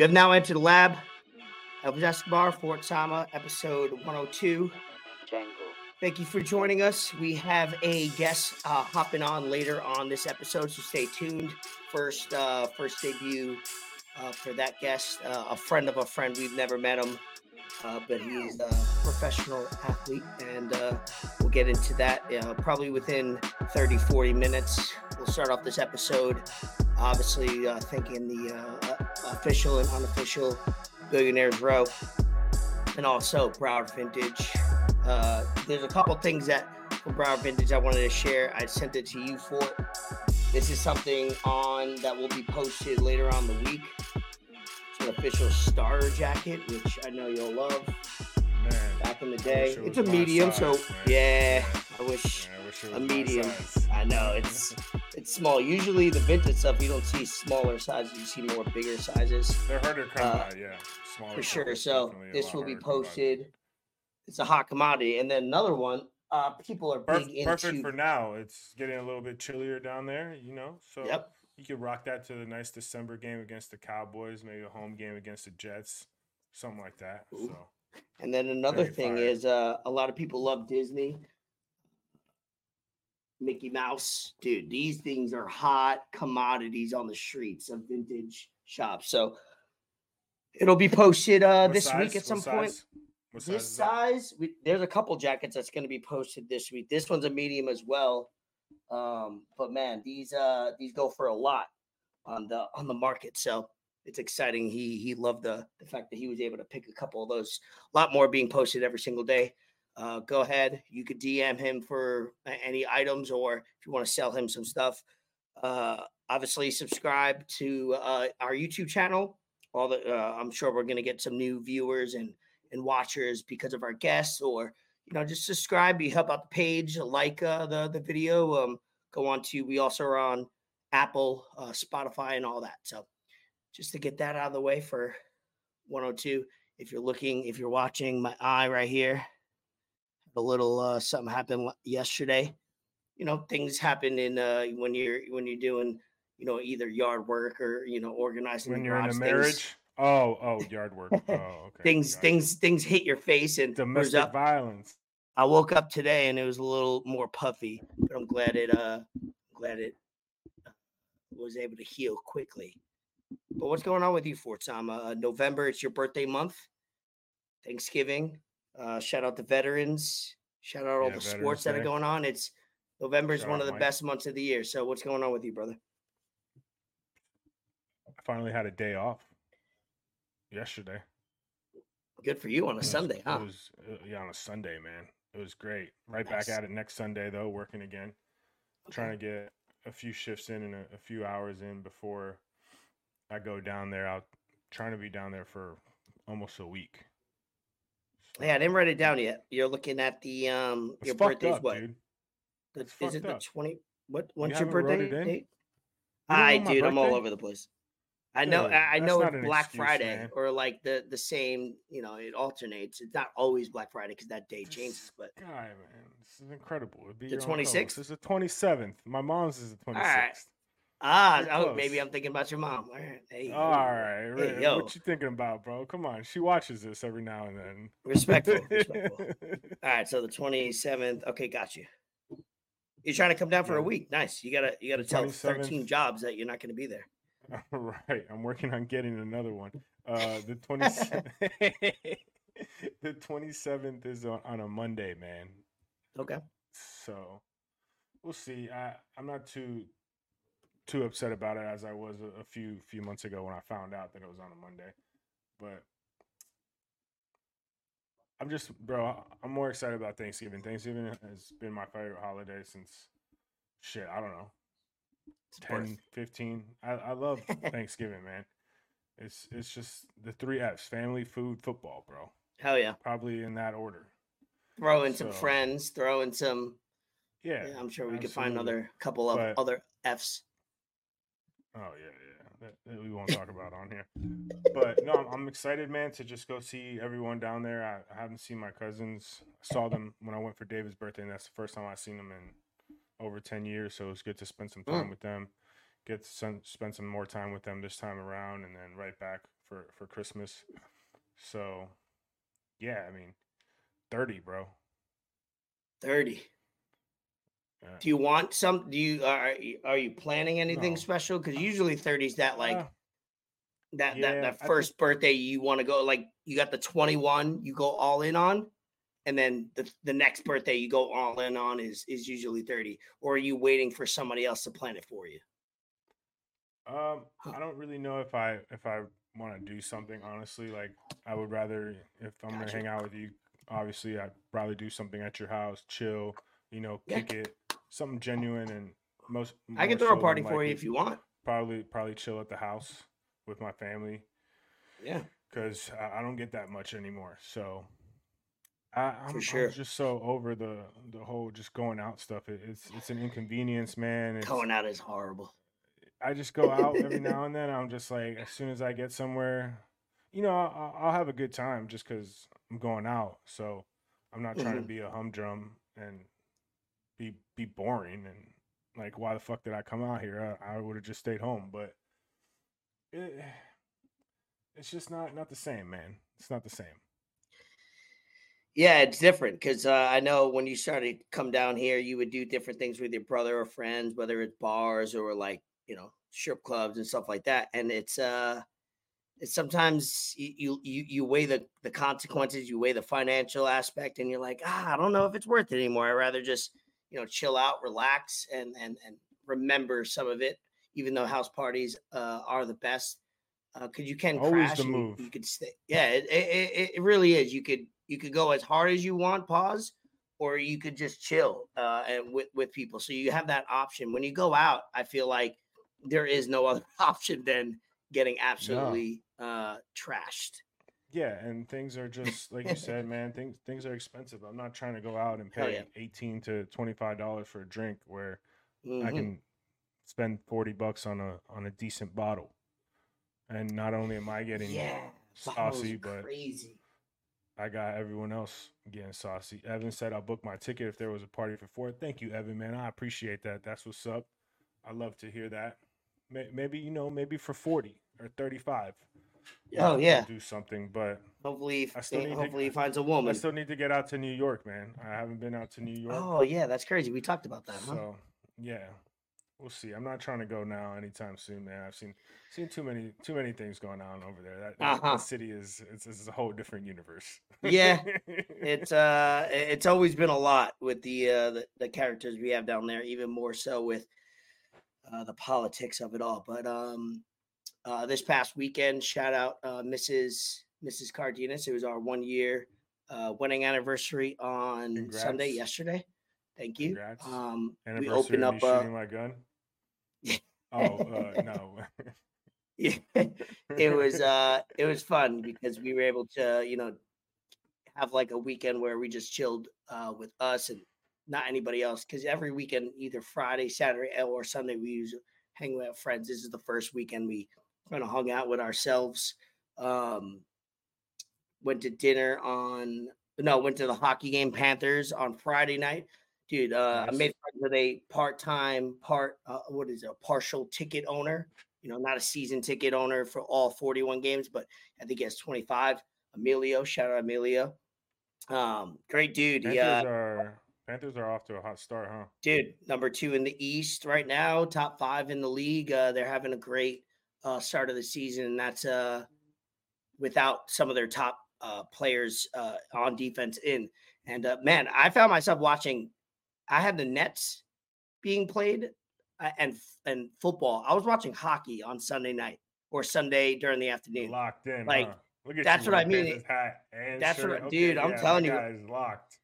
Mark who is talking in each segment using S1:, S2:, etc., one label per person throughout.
S1: You have now entered the lab. Elvis Escobar, Fort Sama, episode 102.
S2: Django.
S1: Thank you for joining us. We have a guest uh, hopping on later on this episode, so stay tuned. First, uh, first debut uh, for that guest, uh, a friend of a friend. We've never met him, uh, but he's a professional athlete, and uh, we'll get into that uh, probably within 30, 40 minutes. We'll start off this episode, obviously uh, thanking the official and unofficial Billionaires Row, and also Broward Vintage. Uh, there's a couple things that from Broward Vintage I wanted to share. I sent it to you for. This is something on that will be posted later on the week. It's an official star jacket, which I know you'll love.
S3: Man,
S1: Back in the day,
S3: it
S1: it's a medium, so
S3: size, man.
S1: yeah, I wish
S3: man, I wish it
S1: a medium. I know it's it's small. Usually the vintage stuff you don't see smaller sizes, you see more bigger sizes
S3: They're harder to come
S1: uh,
S3: by, yeah. Smaller
S1: for sure. So this will be
S3: harder to come by.
S1: posted. It's a hot commodity, and then another one. Uh, people are big
S3: Perf-
S1: into.
S3: perfect for now. It's getting a little bit chillier down there, you know. So
S1: Yep.
S3: you could rock that to the nice December game against the Cowboys, maybe a home game against the Jets, something like that.
S1: Ooh.
S3: So
S1: And then another thing
S3: fire.
S1: is, uh, a lot of people love Disney. Mickey Mouse, dude, these things are hot commodities on the streets of vintage shops. So it'll be posted uh, this
S3: size?
S1: week at some point.
S3: size?
S1: This
S3: is
S1: size, we, there's a couple jackets that's going to be posted this week. This one's a medium as well. Um, but man, these uh these go for a lot on the on the market. So it's exciting. He he loved the the fact that he was able to pick a couple of those. A lot more being posted every single day. Uh, go ahead. You could DM him for any items, or if you want to sell him some stuff. Uh, obviously, subscribe to uh, our YouTube channel. All the uh, I'm sure we're gonna get some new viewers and and watchers because of our guests, or you know, just subscribe. You help out the page, like uh, the the video. Um, go on to. We also are on Apple, uh, Spotify, and all that. So just to get that out of the way for 102. If you're looking, if you're watching, my eye right here, a little uh, something happened yesterday. You know, things happen in uh, when you're when you're doing, you know, either yard work or you know organizing.
S3: When
S1: the
S3: you're in a
S1: things-
S3: marriage? Oh, oh, yard work. Oh, okay.
S1: things things things hit your face and
S3: domestic
S1: up.
S3: violence.
S1: I woke up today and it was a little more puffy, but I'm glad it uh glad it uh, was able to heal quickly. But what's going on with you, Fort Sama? Uh, November, it's your birthday month. Thanksgiving. Uh, shout out to veterans. Shout out all
S3: Yeah,
S1: the sports that are going on. It's November is one of the
S3: Mike.
S1: best months of the year. So what's going on with you, brother?
S3: I finally had a day off yesterday.
S1: Good for you on a
S3: was-
S1: Sunday, huh?
S3: It was uh, yeah on a Sunday, man. It was great. Right
S1: Nice.
S3: back at it next Sunday though, working again. Trying to get a few shifts in and a, a few hours in before I go down there. I'll trying to be down there for almost a week.
S1: Yeah, I didn't write it down yet. You're looking at the um
S3: it's
S1: your birthday's
S3: up,
S1: what?
S3: dude.
S1: The, is it
S3: fucked
S1: the twenty? What? When's your
S3: haven't wrote
S1: birthday date?
S3: You
S1: I dude, I'm all over the place. I know. I I know it's Black
S3: excuse,
S1: Friday
S3: man.
S1: or like the the same. You know, it alternates. It's not always Black Friday because that day changes. But
S3: guy, man, this is incredible. It'd be
S1: The
S3: your own co-host.
S1: 26th?
S3: It's the twenty seventh. My mom's is the twenty
S1: right. Ah, oh, maybe. I'm thinking about your mom. All right, hey,
S3: All right,
S1: hey, yo.
S3: what you thinking about, bro? Come on, she watches this every now and then.
S1: respectful, respectful. All right, so the 27th. Okay, got you. You're trying to come down for a week. Nice. You gotta you gotta tell
S3: 27th.
S1: 13 jobs that you're not gonna be there.
S3: All right, I'm working on getting another one. Uh, the twenty the twenty seventh is on, on a Monday, man.
S1: Okay.
S3: So we'll see. I I'm not too too upset about it as I was a, a few few months ago when I found out that it was on a Monday. But I'm just bro, I'm more excited about Thanksgiving. Thanksgiving has been my favorite holiday since shit, I don't know,
S1: It's
S3: 10,
S1: birth.
S3: 15. I, I love Thanksgiving, man. It's it's just the three F's: family, food, football, bro.
S1: Hell yeah.
S3: Probably in that order.
S1: Throw in some friends, throw in some
S3: Yeah.
S1: Yeah, I'm sure we could find another couple of
S3: But-
S1: other Fs.
S3: Oh yeah, yeah. That, that we won't talk about on here. But no, I'm, I'm excited, man, to just go see everyone down there. I, I haven't seen my cousins. I saw them when I went for David's birthday, and that's the first time I've seen them in over ten years. So it was good to spend some time
S1: Mm.
S3: with them. Get to some, spend some more time with them this time around, and then right back for for Christmas. So, yeah, I mean, thirty, bro.
S1: Thirty. Do you want some? Do you are are you planning anything no. special? Because usually thirties that like that yeah, that that first think, birthday you want to go like you got the twenty one you go all in on, and then the the next birthday you go all in on is is usually thirty. Or are you waiting for somebody else to plan it for you?
S3: Um, I don't really know if I if I want to do something honestly. Like I would rather if I'm gotcha. gonna hang out with you, obviously I'd probably do something at your house, chill, you know, kick yeah. it, something genuine and most.
S1: I can throw so a party for you if you want.
S3: Probably probably chill at the house with my family.
S1: Yeah,
S3: because I, I don't get that much anymore. So I, am sure. just so over the the whole just going out stuff. It, it's it's an inconvenience, man. It's,
S1: going out is horrible.
S3: I just go out every now and then. I'm just like, as soon as I get somewhere, you know, I'll, I'll have a good time just because I'm going out. So I'm not trying mm-hmm. to be a humdrum and be boring and like, why the fuck did I come out here? I, I would have just stayed home. But it, it's just not not the same, man. It's not the same.
S1: Yeah, it's different because uh, I know when you started to come down here, you would do different things with your brother or friends, whether it's bars or like you know strip clubs and stuff like that and it's uh it's sometimes you you you weigh the the consequences you weigh the financial aspect and you're like ah i don't know if it's worth it anymore i'd rather just you know chill out relax and and and remember some of it even though house parties uh are the best because uh, you can
S3: always
S1: crash
S3: the move
S1: you, you could stay yeah it, it, it really is you could you could go as hard as you want pause or you could just chill uh and with with people so you have that option when you go out i feel like there is no other option than getting absolutely no. uh trashed.
S3: Yeah, and things are just like you said, man. Things things are expensive. I'm not trying to go out and pay yeah. eighteen to twenty five dollars for a drink where mm-hmm. I can spend forty bucks on a on a decent bottle. And not only am I getting yeah, saucy, but crazy. I got everyone else getting saucy. Evan said I'll book my ticket if there was a party for four. Thank you, Evan, man. I appreciate that. That's what's up. I love to hear that maybe you know maybe for 40 or 35
S1: oh yeah.
S3: Do something but
S1: hopefully I still hopefully to, he finds a woman.
S3: i still need to get out to new york man. I haven't been out to new york.
S1: Oh yeah that's crazy. We talked about that huh?
S3: so yeah. We'll see. I'm not trying to go now anytime soon man. I've seen seen too many too many things going on over there. That, uh-huh. that city is it's, it's a whole different universe.
S1: Yeah. It's uh it's always been a lot with the uh the, the characters we have down there even more so with uh, the politics of it all. But um, uh, this past weekend, shout out uh, Mrs. Mrs. Cardenas. It was our one year uh, wedding anniversary on Congrats. Sunday yesterday. Thank you. Congrats. Um, we opened up. Uh,
S3: my gun. oh uh, no.
S1: yeah, it was uh, it was fun because we were able to you know have like a weekend where we just chilled uh, with us and not anybody else. Because every weekend, either Friday, Saturday, or Sunday, we usually hang with friends. This is the first weekend we kind of hung out with ourselves. Um, went to dinner on no, went to the hockey game Panthers on Friday night. Dude, uh, nice. I made friends with a part-time part uh, what is it, a partial ticket owner. You know, not a season ticket owner for all 41 games, but I think he has 25. Emilio, shout out Emilio. Um, great dude.
S3: Panthers yeah. are Panthers are off to a hot start, huh?
S1: Dude, number two in the East right now, top five in the league. Uh, they're having a great uh, start of the season, and that's uh, without some of their top uh, players uh, on defense in. And uh, man, I found myself watching. I had the Nets being played uh, and and football. I was watching hockey on Sunday night or Sunday during the afternoon.
S3: Locked in,
S1: like
S3: huh?
S1: that's what I mean. That's shirt. what, okay, dude. I'm telling you,
S3: locked.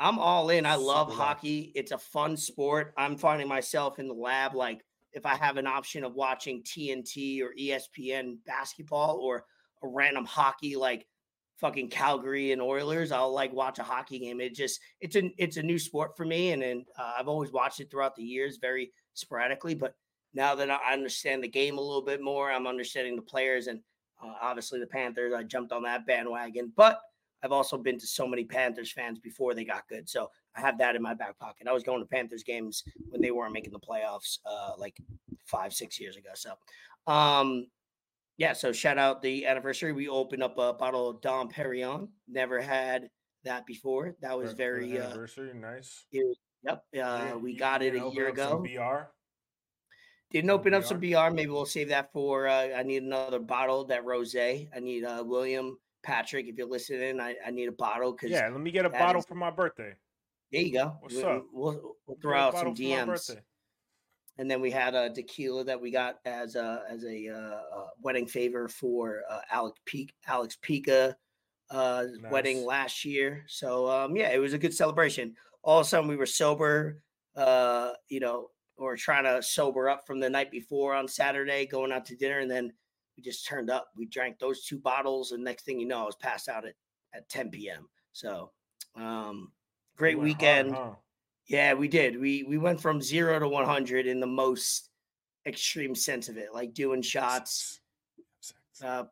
S1: I'm all in. I love hockey. It's a fun sport. I'm finding myself in the lab like if I have an option of watching TNT or ESPN basketball or a random hockey like fucking Calgary and Oilers, I'll like watch a hockey game. It just it's a it's a new sport for me, and then uh, I've always watched it throughout the years, very sporadically. But now that I understand the game a little bit more, I'm understanding the players, and uh, obviously the Panthers. I jumped on that bandwagon, but I've also been to so many Panthers fans before they got good. So I have that in my back pocket. I was going to Panthers games when they weren't making the playoffs uh, like five, six years ago. So, um, yeah, so shout out the anniversary. We opened up a bottle of Dom Perignon. Never had that before. That was very uh,
S3: anniversary. Nice.
S1: it yep. Uh,
S3: You-
S1: we got it a year
S3: open up some
S1: ago.
S3: BR.
S1: Didn't
S3: some
S1: open up
S3: BR?
S1: some BR. Maybe we'll save that for. Uh, I need another bottle. That rose. I need uh, William Patrick. If you're listening, I, I need a bottle because
S3: Yeah, let me get a bottle
S1: is-
S3: for my birthday.
S1: There you go.
S3: What's
S1: We-
S3: up?
S1: We'll, we'll throw out some DMs. and then we had a tequila that we got as a as a uh, uh, wedding favor for uh, Alex Peak Alex Pika uh, wedding last year. So um, yeah, it was a good celebration. All of a sudden, we were sober, uh, you know, or trying to sober up from the night before on Saturday, going out to dinner, and then we just turned up. We drank those two bottles, and next thing you know, I was passed out at at 10 p.m. So um, great
S3: went hard,
S1: weekend.
S3: huh?
S1: Yeah, we did. We we went from zero to one hundred in the most extreme sense of it, like doing shots. Uh,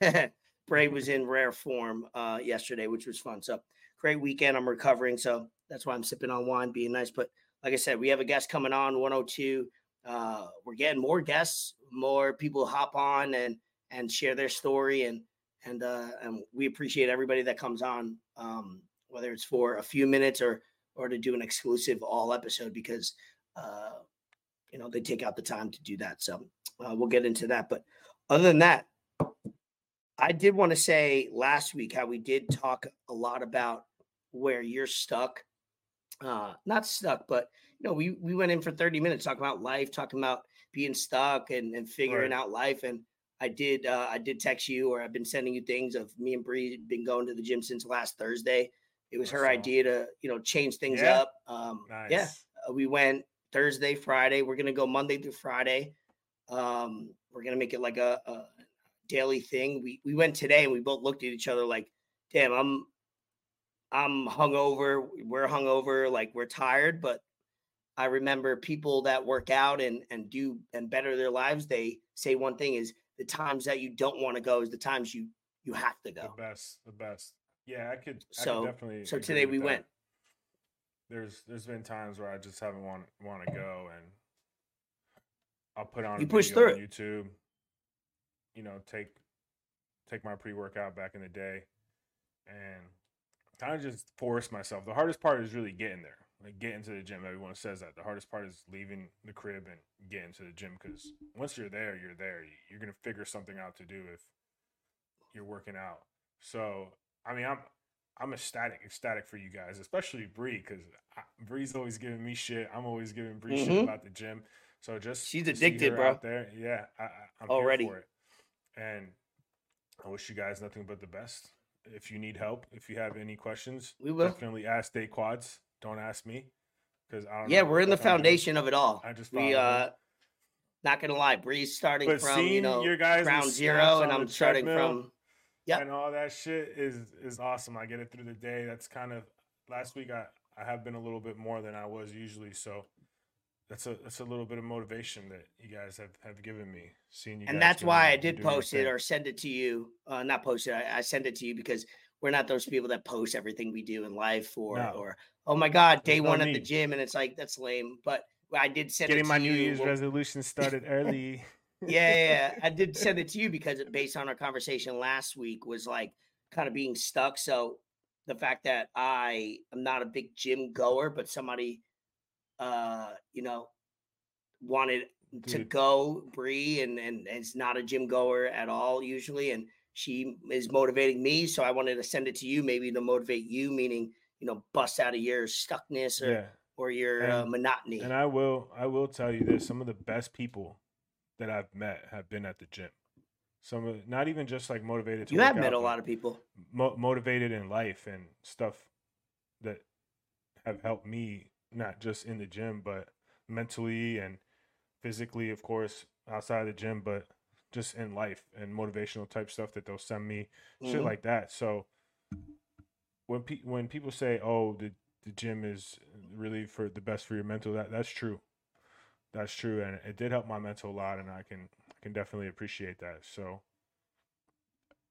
S1: Bray was in rare form uh, yesterday, which was fun. So great weekend. I'm recovering, so that's why I'm sipping on wine, being nice. But like I said, we have a guest coming on 102. Uh, we're getting more guests, more people hop on and and share their story, and and uh, and we appreciate everybody that comes on, um, whether it's for a few minutes or or to do an exclusive all episode because uh, you know they take out the time to do that. So uh, we'll get into that. But other than that, I did want to say last week how we did talk a lot about where you're stuck. Uh, not stuck, but you know, we we went in for 30 minutes talking about life, talking about being stuck and, and figuring
S3: Right.
S1: out life. And I did uh, I did text you or I've been sending you things of me and Bree been going to the gym since last Thursday. It was her idea to, you know, change things
S3: Yeah?
S1: up. Um,
S3: Nice.
S1: yeah, uh, we went Thursday, Friday. We're gonna go Monday through Friday. Um, we're gonna make it like a, a daily thing. We we went today and we both looked at each other like, damn, I'm I'm hungover. We're hungover, like we're tired. But I remember people that work out and and do and better their lives. They say one thing is the times that you don't want to go is the times you you have to go.
S3: The best. The best. Yeah, I could. I
S1: So-
S3: could definitely.
S1: So today we
S3: that.
S1: went.
S3: There's there's been times where I just haven't want want to go, and I'll put on
S1: You
S3: a
S1: push
S3: video
S1: through
S3: on YouTube. You know, take take my pre workout back in the day, and kind of just force myself. The hardest part is really getting there, like getting to the gym. Everyone says that. The hardest part is leaving the crib and getting to the gym because once you're there, you're there. You're gonna figure something out to do if you're working out. So I mean, I'm I'm ecstatic, ecstatic for you guys, especially Bree, because Bree's always giving me shit. I'm always giving Bree shit
S1: Mhm.
S3: about the gym. So just
S1: She's addicted, bro.
S3: Out there, yeah, I, I'm
S1: Already.
S3: here for it. And I wish you guys nothing but the best. If you need help, if you have any questions,
S1: We will.
S3: definitely ask Day Quads. Don't ask me, because I don't.
S1: Yeah, we're in the
S3: what I'm doing.
S1: foundation of it all.
S3: I just
S1: we uh not gonna lie, Bree's starting
S3: But
S1: from you know
S3: your guys'
S1: ground zero, and I'm starting
S3: treadmill,
S1: from Yep.
S3: and all that shit is is awesome. I get it through the day. That's kind of last week. I I have been a little bit more than I was usually. So that's a that's a little bit of motivation that you guys have have given me. Seeing you,
S1: and that's why I did post it or send it to you. Uh, not post it. I, I send it to you because we're not those people that post everything we do in life or
S3: No.
S1: or oh my god, day
S3: There's no
S1: one at the gym, and it's like that's lame. But I did send
S3: getting
S1: it to
S3: my. New Year's resolution started early.
S1: yeah, yeah. I did send it to you because it- based on our conversation last week was like kind of being stuck. So the fact that I am not a big gym goer, but somebody, uh, you know, wanted to go, Bree, and and and is not a gym goer at all usually, and she is motivating me. So I wanted to send it to you, maybe to motivate you, meaning you know, bust out of your stuckness or
S3: yeah.
S1: or your uh, monotony.
S3: And I will I will tell you this: some of the best people that I've met have been at the gym. Some of not even just like motivated to
S1: you have met a lot of people.
S3: mo- motivated in life and stuff that have helped me not just in the gym but mentally and physically of course outside of the gym but just in life and motivational type stuff that they'll send me shit
S1: Mhm.
S3: like that so when pe- when people say oh the the gym is really for the best for your mental that that's true that's true and it did help my mental a lot and I can I can definitely appreciate that so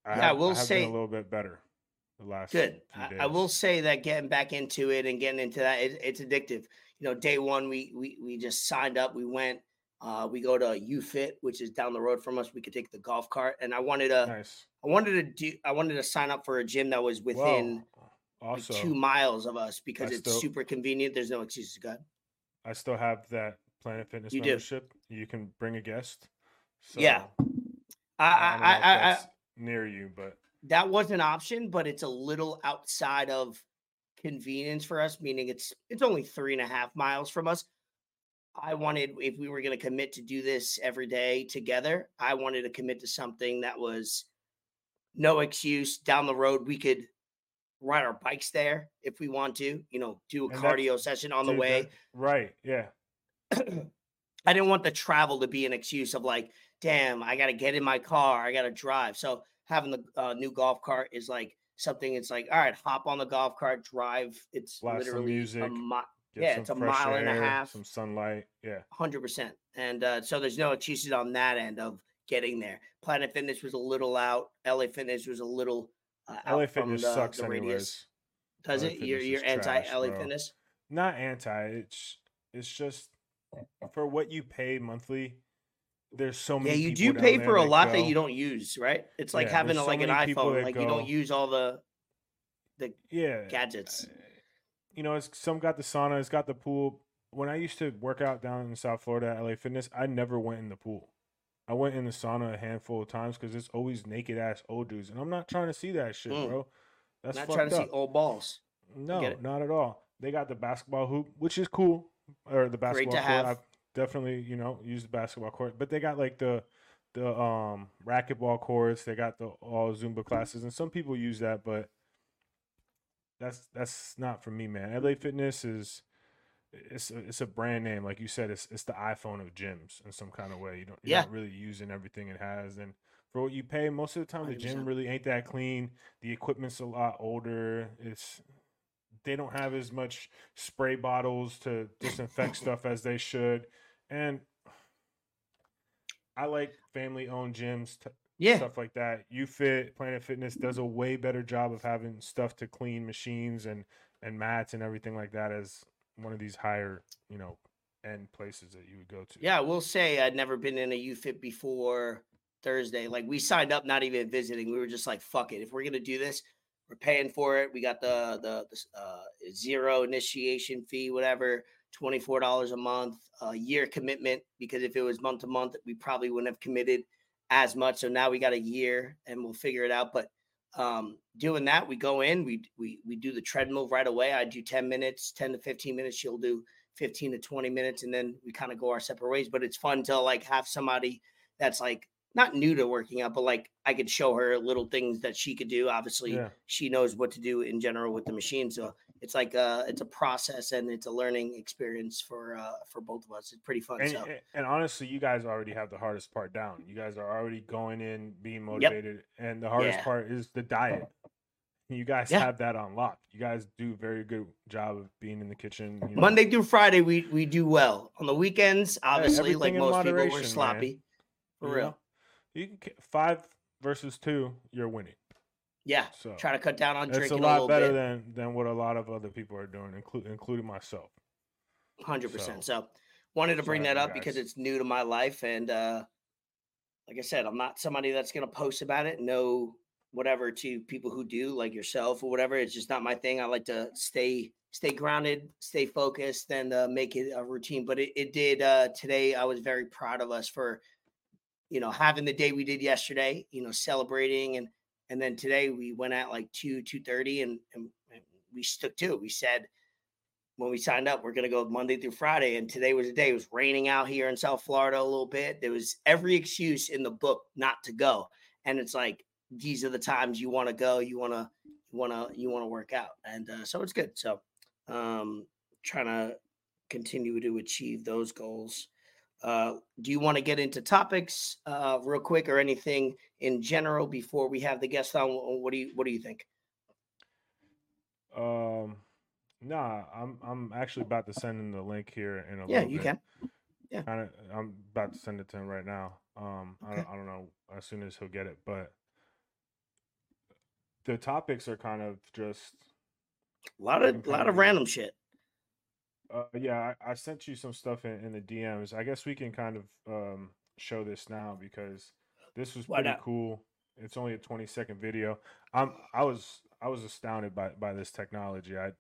S3: I
S1: Yeah, I will
S3: I have
S1: say-
S3: been a little bit better the last
S1: Good.
S3: few
S1: I,
S3: days.
S1: I will say that getting back into it and getting into that, it, it's addictive. You know, day one we we we just signed up, we went, Uh, we go to UFit, which is down the road from us. We could take the golf cart, and I wanted to,
S3: Nice.
S1: I wanted to do, I wanted to sign up for a gym that was within like two miles of us because it's super convenient. There's no excuses. God,
S3: I still have that Planet Fitness
S1: You do.
S3: membership. You can bring a guest. So
S1: Yeah. I,
S3: I,
S1: I, I,
S3: if
S1: I, I,
S3: near you, but
S1: that was an option, but it's a little outside of convenience for us. Meaning it's it's only three and a half miles from us. I wanted if we were going to commit to do this every day together, I wanted to commit to something that was no excuse down the road. We could ride our bikes there if we want to. You know, do a
S3: And
S1: cardio session on the way.
S3: that- right? Yeah.
S1: I didn't want the travel to be an excuse of like, damn, I got to get in my car, I got to drive. So having the uh, new golf cart is like something. It's like, all right, hop on the golf cart, drive. It's
S3: Blast
S1: literally
S3: music,
S1: a mi- Yeah, it's a mile and a half.
S3: Some sunlight. Yeah.
S1: hundred percent. And uh, so there's no excuses on that end of getting there. Planet Fitness was a little out. LA Fitness was a little uh, out
S3: LA Fitness
S1: the,
S3: sucks
S1: the radius. Does
S3: LA
S1: it? You're
S3: Fitness
S1: you're anti LA
S3: bro.
S1: Fitness.
S3: Not anti. It's it's just for what you pay monthly. There's so many.
S1: Yeah, you do pay for a lot that you don't use, right? It's like
S3: Yeah,
S1: having a,
S3: so
S1: like an iPhone. Like you don't use all the the
S3: Yeah.
S1: gadgets.
S3: uh, You know, it's some got the sauna, it's got the pool. When I used to work out down in South Florida at LA Fitness, I never went in the pool. I went in the sauna a handful of times because it's always naked ass old dudes, and I'm not trying to see that shit,
S1: Mm.
S3: bro. That's
S1: Not trying to
S3: up.
S1: see old balls.
S3: No, not at all. They got the basketball hoop, which is cool, or the
S1: Great
S3: basketball
S1: to
S3: court.
S1: have.
S3: I've definitely, you know, used the basketball court, but they got like the the um racquetball courts. They got the all Zumba classes, and some people use that, but that's that's not for me, man. LA Fitness is it's a, it's a brand name, like you said. It's it's the iPhone of gyms in some kind of way. You don't you're
S1: Yeah.
S3: not really using everything it has, and for what you pay, most of the time the gym
S1: 100%.
S3: really ain't that clean. The equipment's a lot older. It's they don't have as much spray bottles to disinfect stuff as they should, and I like family owned gyms. T-
S1: Yeah,
S3: stuff like that. UFit Planet Fitness does a way better job of having stuff to clean machines and and mats and everything like that as one of these higher, you know, end places that you would go to.
S1: yeah. I will say I'd never been in a UFit before Thursday. Like we signed up, not even visiting. We were just like, fuck it. If we're gonna do this, we're paying for it. We got the the, the uh, zero initiation fee, whatever. Twenty four dollars a month, a year commitment. Because if it was month to month, we probably wouldn't have committed as much. So now we got a year, and we'll figure it out. But um, doing that, we go in, we we we do the treadmill right away. I do ten minutes, ten to fifteen minutes. She'll do 15 to 20 minutes and then we kind of go our separate ways but it's fun to like have somebody that's like not new to working out but like i could show her little things that she could do obviously
S3: Yeah.
S1: she knows what to do in general with the machine so it's like uh it's a process and it's a learning experience for uh for both of us it's pretty fun
S3: And,
S1: so
S3: and- honestly, you guys already have the hardest part down. You guys are already going in, being motivated, and the hardest
S1: Yeah.
S3: part is the diet. You guys
S1: Yeah.
S3: have that on lock. You guys do a very good job of being in the kitchen. You know,
S1: monday through friday we we do well on the weekends obviously like most people we're
S3: man.
S1: sloppy for real?
S3: You can five versus two, you're winning.
S1: yeah
S3: So
S1: try to cut down on
S3: it's a
S1: drinking a,
S3: lot
S1: little
S3: better
S1: bit
S3: than than what a lot of other people are doing, including including myself.
S1: Hundred percent.
S3: So,
S1: So wanted to bring that up
S3: you
S1: because it's new to my life, and uh like I said, I'm not somebody that's gonna post about it. No, whatever to people who do, like yourself or whatever. It's just not my thing. I like to stay stay grounded, stay focused, and uh, make it a routine. But it, it did uh today. I was very proud of us for you know having the day we did yesterday. You know, celebrating and and then today we went at like two two thirty, and, and and we stuck to it. We said when we signed up, we're going to go Monday through Friday. And today was the day. It was raining out here in South Florida a little bit. There was every excuse in the book not to go. And it's like, these are the times you want to go. You want to, you want to, you want to work out. And uh, so it's good. So, um, trying to continue to achieve those goals. Uh, do you want to get into topics uh, real quick or anything in general before we have the guest on? What do you, what do you think?
S3: Um, nah, I'm I'm actually about to send him the link here in a
S1: Yeah, you
S3: bit.
S1: can. Yeah.
S3: Of, I'm about to send it to him right now. Um, I, don't, I don't know as soon as he'll get it, but the topics are kind of just
S1: A lot of, a lot
S3: kinda
S1: random shit.
S3: Uh, yeah, I, I sent you some stuff in, in the DMs. I guess we can kind of um, show this now because this was
S1: Why
S3: pretty
S1: not?
S3: cool. It's only a 20 second video. I'm I was I was astounded by by this technology. I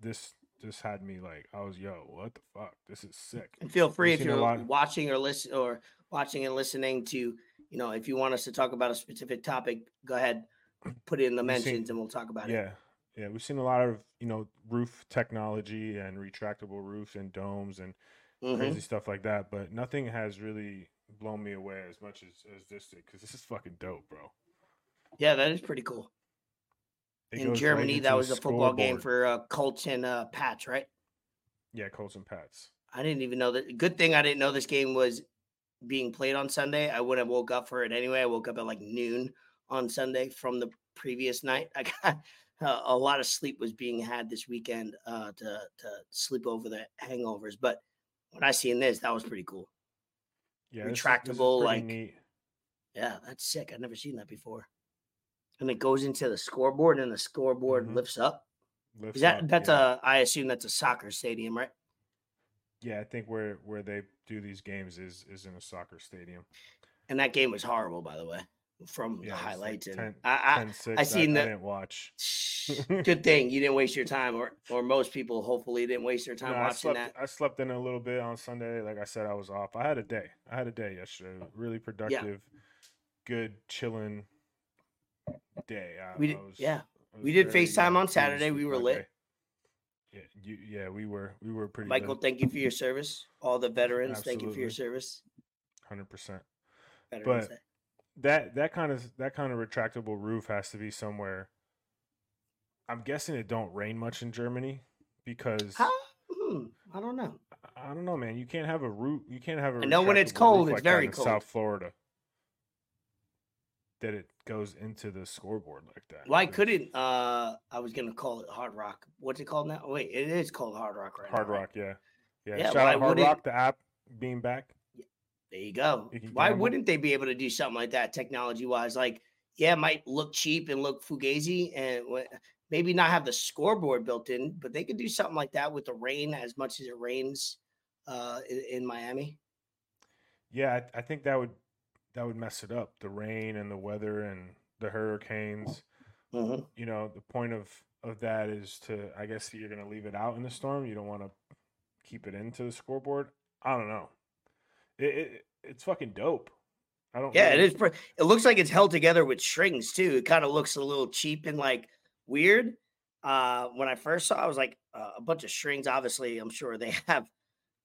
S3: this this had me like I was yo, what the fuck? This is sick.
S1: And feel free
S3: We've
S1: if you're watching or listen or watching and listening to, you know, if you want us to talk about a specific topic, go ahead, put it in the
S3: We've seen-
S1: mentions and we'll talk about it.
S3: Yeah. Yeah, we've seen a lot of, you know, roof technology and retractable roofs and domes and
S1: Mhm.
S3: crazy stuff like that, but nothing has really blown me away as much as, as this did because this is fucking dope, bro.
S1: Yeah, that is pretty cool.
S3: It
S1: in
S3: goes right
S1: Germany, that was a football game for uh, Colts and uh, Pats, right?
S3: yeah, Colts and Pats.
S1: I didn't even know that. Good thing I didn't know this game was being played on Sunday. I wouldn't have woke up for it anyway. I woke up at like noon on Sunday from the previous night. I got uh, a lot of sleep was being had this weekend uh, to to sleep over the hangovers. But when I seen this, that was pretty cool.
S3: Yeah,
S1: Retractable, like-
S3: neat.
S1: Yeah, that's sick. I've never seen that before. And it goes into the scoreboard, and the scoreboard
S3: Mhm.
S1: lifts up.
S3: Lifts
S1: Is that
S3: up,
S1: that's
S3: yeah.
S1: a? I assume that's a soccer stadium, right?
S3: yeah. I think where where they do these games is is in a soccer stadium.
S1: And that game was horrible, by the way, from
S3: Yeah,
S1: the
S3: it's like
S1: highlights. and
S3: 10
S1: I,
S3: 10 6.
S1: I seen
S3: I
S1: the-
S3: didn't watch.
S1: Good thing you didn't waste your time, or or most people hopefully didn't waste their time
S3: No, I
S1: watching
S3: slept.
S1: that.
S3: I slept in a little bit on Sunday. Like I said, I was off. I had a day. I had a day yesterday. Oh, really productive, good, chilling day. I,
S1: We
S3: I
S1: did-
S3: was-
S1: yeah. We did
S3: very,
S1: FaceTime on Saturday. We were lit.
S3: day. Yeah, you, yeah, we were. We were pretty.
S1: Michael, thank you for your service. All the veterans, thank you for your service.
S3: hundred percent.
S1: Veterans
S3: But-
S1: Day.
S3: That that kind of that kind of retractable roof has to be somewhere. I'm guessing it don't rain much in Germany because
S1: How? Hmm, I don't know.
S3: I don't know, man. You can't have a roof. You can't have a.
S1: I know when it's cold, it's
S3: like
S1: very cold.
S3: South Florida. That it goes into the scoreboard like that.
S1: Why couldn't uh I was gonna call it Hard Rock. What's it called now? Wait, it is called Hard Rock right
S3: Hard
S1: now. right?
S3: Rock? Yeah, yeah.
S1: Yeah,
S3: Shout out Hard Rock, the app being back.
S1: There you go. Why wouldn't they be able to do something like that technology wise? Like, yeah, it might look cheap and look fugazi and maybe not have the scoreboard built in, but they could do something like that with the rain as much as it rains uh, in, in Miami.
S3: Yeah, I, I think that would that would mess it up. The rain and the weather and the hurricanes.
S1: Mhm.
S3: You know, the point of of that is to I guess you're gonna leave it out in the storm. You don't want to keep it into the scoreboard. I don't know. It, it it's fucking dope. I don't.
S1: Yeah, it
S3: really-
S1: is. pre- It looks like it's held together with strings too. It kind of looks a little cheap and like weird. Uh, when I first saw, it, I was like uh, a bunch of strings. Obviously, I'm sure they have.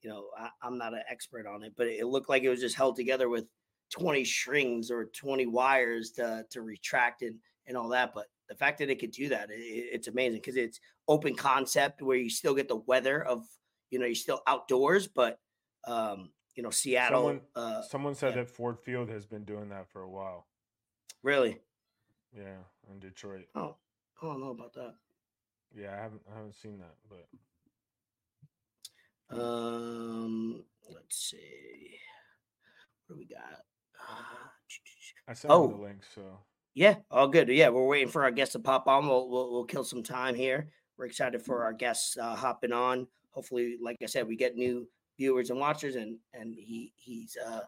S1: You know, I, I'm not an expert on it, but it looked like it was just held together with 20 strings or 20 wires to to retract and and all that. But the fact that it could do that, it, it- it's amazing because it's open concept where you still get the weather of you know you're still outdoors, but um, you know Seattle.
S3: Someone-
S1: uh,
S3: Someone said
S1: yeah.
S3: that Ford Field has been doing that for a while.
S1: really.
S3: Yeah, in Detroit.
S1: Oh, I don't know about that.
S3: Yeah, I haven't I haven't seen that, but
S1: Um, let's see. What do we got? Uh,
S3: I sent
S1: Oh.
S3: the link. So
S1: yeah, all good. Yeah, we're waiting for our guests to pop on. We'll we'll, we'll kill some time here. We're excited for our guests uh, hopping on. Hopefully, like I said, we get new viewers and watchers, and and he he's uh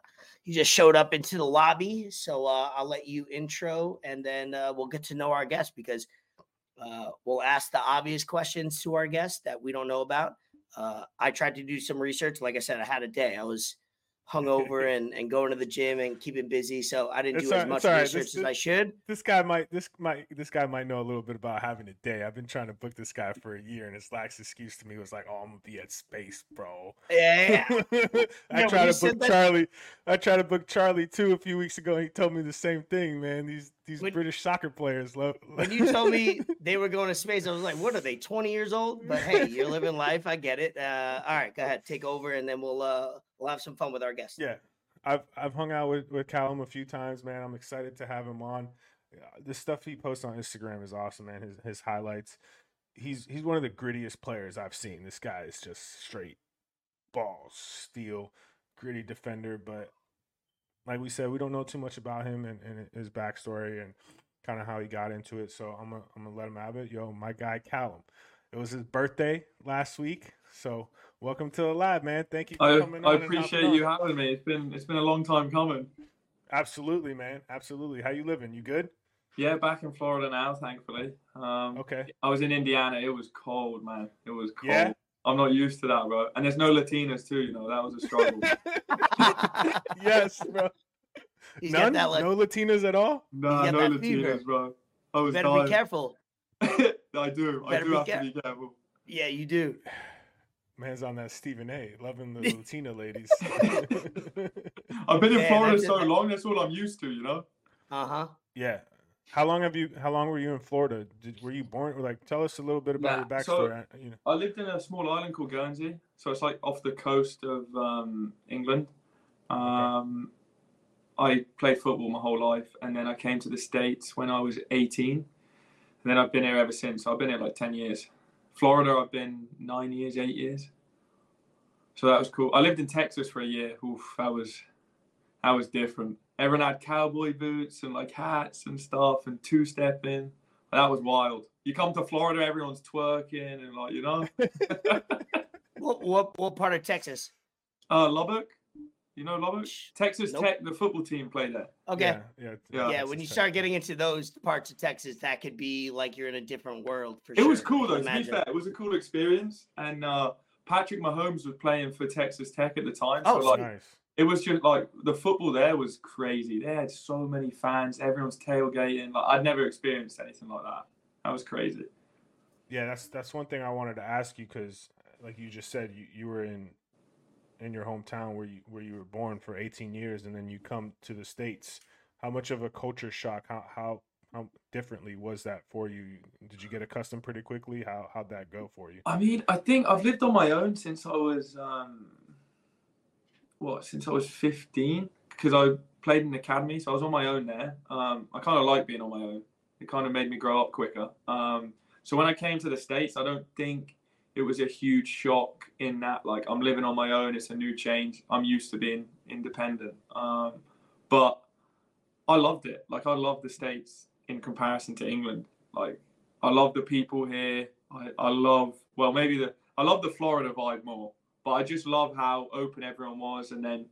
S1: he just showed up into the lobby. So uh, I'll let you intro, and then uh, we'll get to know our guests because uh, we'll ask the obvious questions to our guests that we don't know about. Uh, I tried to do some research. Like I said, I had a day. I was hungover and and going to the gym and keeping busy, so I didn't
S3: It's
S1: do
S3: all
S1: as much research
S3: This-
S1: as I should.
S3: this guy might this might this guy might know a little bit about having a day. I've been trying to book this guy for a year, and his last excuse to me was like, "Oh, I'm gonna be at space, bro."
S1: Yeah,
S3: I
S1: when
S3: tried to book
S1: that-
S3: Charlie. I tried to book Charlie too a few weeks ago. And he told me the same thing, man. These these
S1: When-
S3: British soccer players love.
S1: when you told me they were going to space, I was like, "What are they? Twenty years old?" But hey, you're living life. I get it. Uh, all right, go ahead, take over, and then we'll uh, we'll have some fun with our guests.
S3: Yeah, I've I've hung out with with Callum a few times, man. I'm excited to have him on. Uh, the stuff he posts on Instagram is awesome, man. His his highlights. He's he's one of the grittiest players I've seen. This guy is just straight balls, steel, gritty defender. But like we said, we don't know too much about him and, and his backstory and kind of how he got into it. So I'm gonna I'm gonna let him have it. Yo, my guy Callum. It was his birthday last week. So welcome to the lab, man. Thank you for
S2: I,
S3: coming
S2: I
S3: on and
S2: appreciate you
S3: on.
S2: having me. It's been it's been a long time coming.
S3: Absolutely, man. Absolutely. How you living? You good?
S2: Yeah, back in Florida now, thankfully. Um,
S3: Okay.
S2: I was in Indiana. It was cold, man. It was cold.
S3: Yeah?
S2: I'm not used to that, bro. And there's no Latinas too. You know that was a struggle.
S3: yes, bro.
S1: He's
S3: None?
S1: that like,
S3: no Latinas at all?
S2: nah,
S1: got
S2: no
S1: that fever.
S2: Latinas, bro. I was
S1: better
S2: dying.
S1: be careful.
S2: I do. I do
S1: be
S2: have
S1: care-
S2: to be careful.
S1: Yeah, you do.
S3: Man's on that Stephen A. Loving the Latina ladies.
S2: I've been in
S1: Man,
S2: Florida
S1: that's-
S2: so long. That's all I'm used to. You know.
S1: Uh huh.
S3: yeah. How long have you? How long were you in Florida? Did, were you born? Like, tell us a little bit about your
S2: Nah, so-
S3: backstory. I- you know.
S2: I lived in a small island called Guernsey, so it's like off the coast of um, England. Um, I played football my whole life, and then I came to the states when I was 18, and then I've been here ever since. So I've been here like 10 years. Florida, I've been nine years, eight years. So that was cool. I lived in Texas for a year. Oof, that was that was different. Everyone had cowboy boots and like hats and stuff and two stepping. That was wild. You come to Florida, everyone's twerking and like you know.
S1: What what what part of Texas?
S2: Uh, Lubbock. You know Lubbock?
S1: Shh.
S2: Texas
S1: Nope.
S2: Tech, the football team play there.
S1: Okay.
S3: Yeah. Yeah.
S2: Yeah.
S1: Yeah, when you
S3: Tech.
S1: start getting into those parts of Texas, that could be like you're in a different world for
S2: It
S1: sure.
S2: was cool though.
S1: can
S2: To be fair, it was a cool experience. And uh, Patrick Mahomes was playing for Texas Tech at the time.
S1: Oh,
S2: so like
S3: nice.
S2: it was just like the football there was crazy. They had so many fans. Everyone's tailgating. Like I'd never experienced anything like that. That was crazy.
S3: Yeah, that's that's one thing I wanted to ask you because, like you just said, you, you were in in your hometown where you where you were born for 18 years, and then you come to the states. How much of a culture shock? How how how differently was that for you? Did you get accustomed pretty quickly? How how'd that go for you?
S2: I mean, I think I've lived on my own since I was um, what? Since I was fifteen, because I played in the academy, so I was on my own there. Um, I kind of like being on my own. It kind of made me grow up quicker. Um, so when I came to the states, I don't think it was a huge shock in that like I'm living on my own. It's a new change. I'm used to being independent. Um, but I loved it. Like I love the states in comparison to England. Like I love the people here. I, I love well maybe the I love the Florida vibe more, but I just love how open everyone was, and then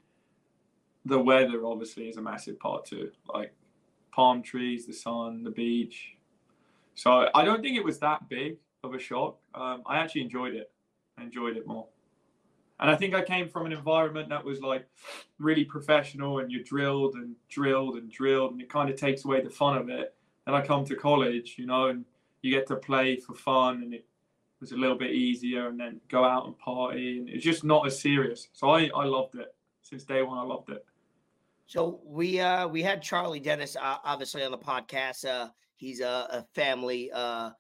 S2: the weather obviously is a massive part too. Like palm trees, the sun, the beach. So I don't think it was that big of a shock. Um, I actually enjoyed it. I enjoyed it more. And I think I came from an environment that was like really professional and you're drilled and drilled and drilled and it kind of takes away the fun of it. Then I come to college, you know, and you get to play for fun and it was a little bit easier and then go out and party and it's just not as serious. So I, I loved it. Since day one I loved it.
S1: So we uh we had Charlie Dennis uh, obviously on the podcast. Uh he's a, a family uh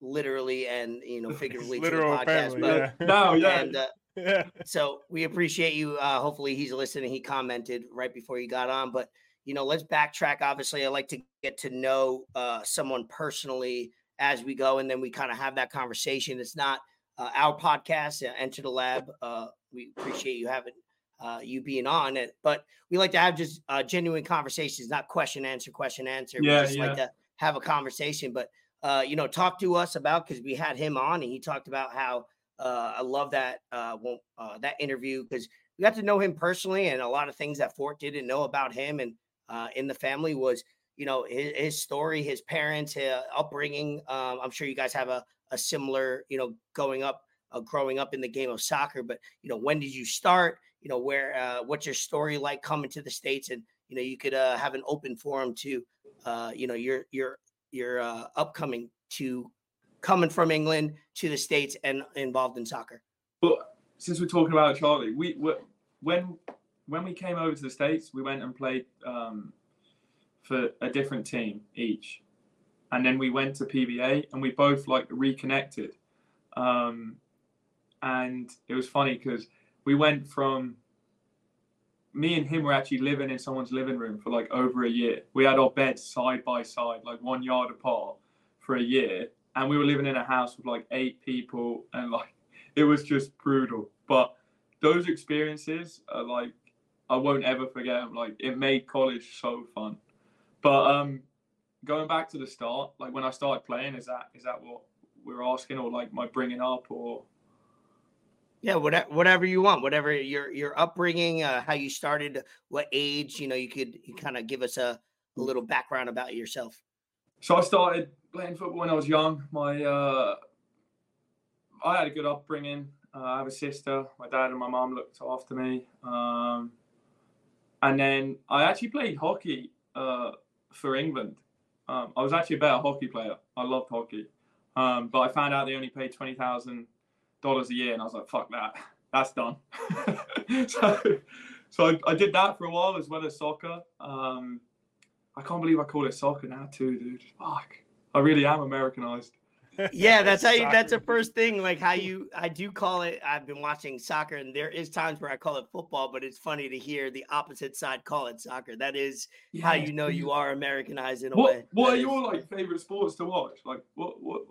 S1: literally and you know figuratively to the podcast.
S3: family.
S1: but
S3: Yeah.
S2: No, yeah.
S1: and uh,
S3: yeah.
S1: so we appreciate you. Uh hopefully he's listening. He commented right before you got on, but you know, let's backtrack. Obviously, I like to get to know uh someone personally as we go, and then we kind of have that conversation. It's not uh, our podcast, uh, Enter the Lab. Uh, we appreciate you having uh, you being on it, but we like to have just uh, genuine conversations, not question answer, question answer.
S2: Yeah,
S1: we just like
S2: yeah.
S1: to have a conversation, but uh, you know, talk to us about because we had him on and he talked about how uh, I love that uh, one- uh, that interview because we got to know him personally and a lot of things that Fort didn't know about him and uh, in the family was you know his, his story, his parents, his upbringing. Um, I'm sure you guys have a, a similar you know going up, uh, growing up in the game of soccer. But you know when did you start? You know where uh, what's your story like coming to the states and you know you could uh, have an open forum to uh, you know your your your uh, upcoming to coming from England to the states and involved in soccer.
S2: But since we're talking about Charlie, we when when we came over to the states, we went and played um, for a different team each, and then we went to PBA, and we both like reconnected, um, and it was funny because we went from me and him were actually living in someone's living room for like over a year. We had our beds side by side, like one yard apart, for a year, and we were living in a house with like eight people, and like it was just brutal. But those experiences are like I won't ever forget them. Like it made college so fun. But um, going back to the start, like when I started playing, is that is that what we're asking, or like my bringing up, or
S1: Yeah, whatever, whatever you want, whatever your your upbringing, uh, how you started, what age, you know, you could you kind of give us a, a little background about yourself.
S2: So I started playing football when I was young. My uh, I had a good upbringing. Uh, I have a sister. My dad and my mom looked after me. Um, and then I actually played hockey uh, for England. Um, I was actually a better hockey player. I loved hockey, um, but I found out they only paid twenty thousand dollars a year, and I was like, "Fuck that, that's done." so, so I, I, did that for a while as well as soccer. Um, I can't believe I call it soccer now too, dude. Fuck, I really am Americanized
S1: yeah, that's how you, that's the first thing. Like how you, I do call it. I've been watching soccer, and there is times where I call it football, but it's funny to hear the opposite side call it soccer. That is yeah. how you know you are Americanized in a
S2: what,
S1: way.
S2: What that are is, your like favorite sports to watch? Like what? What?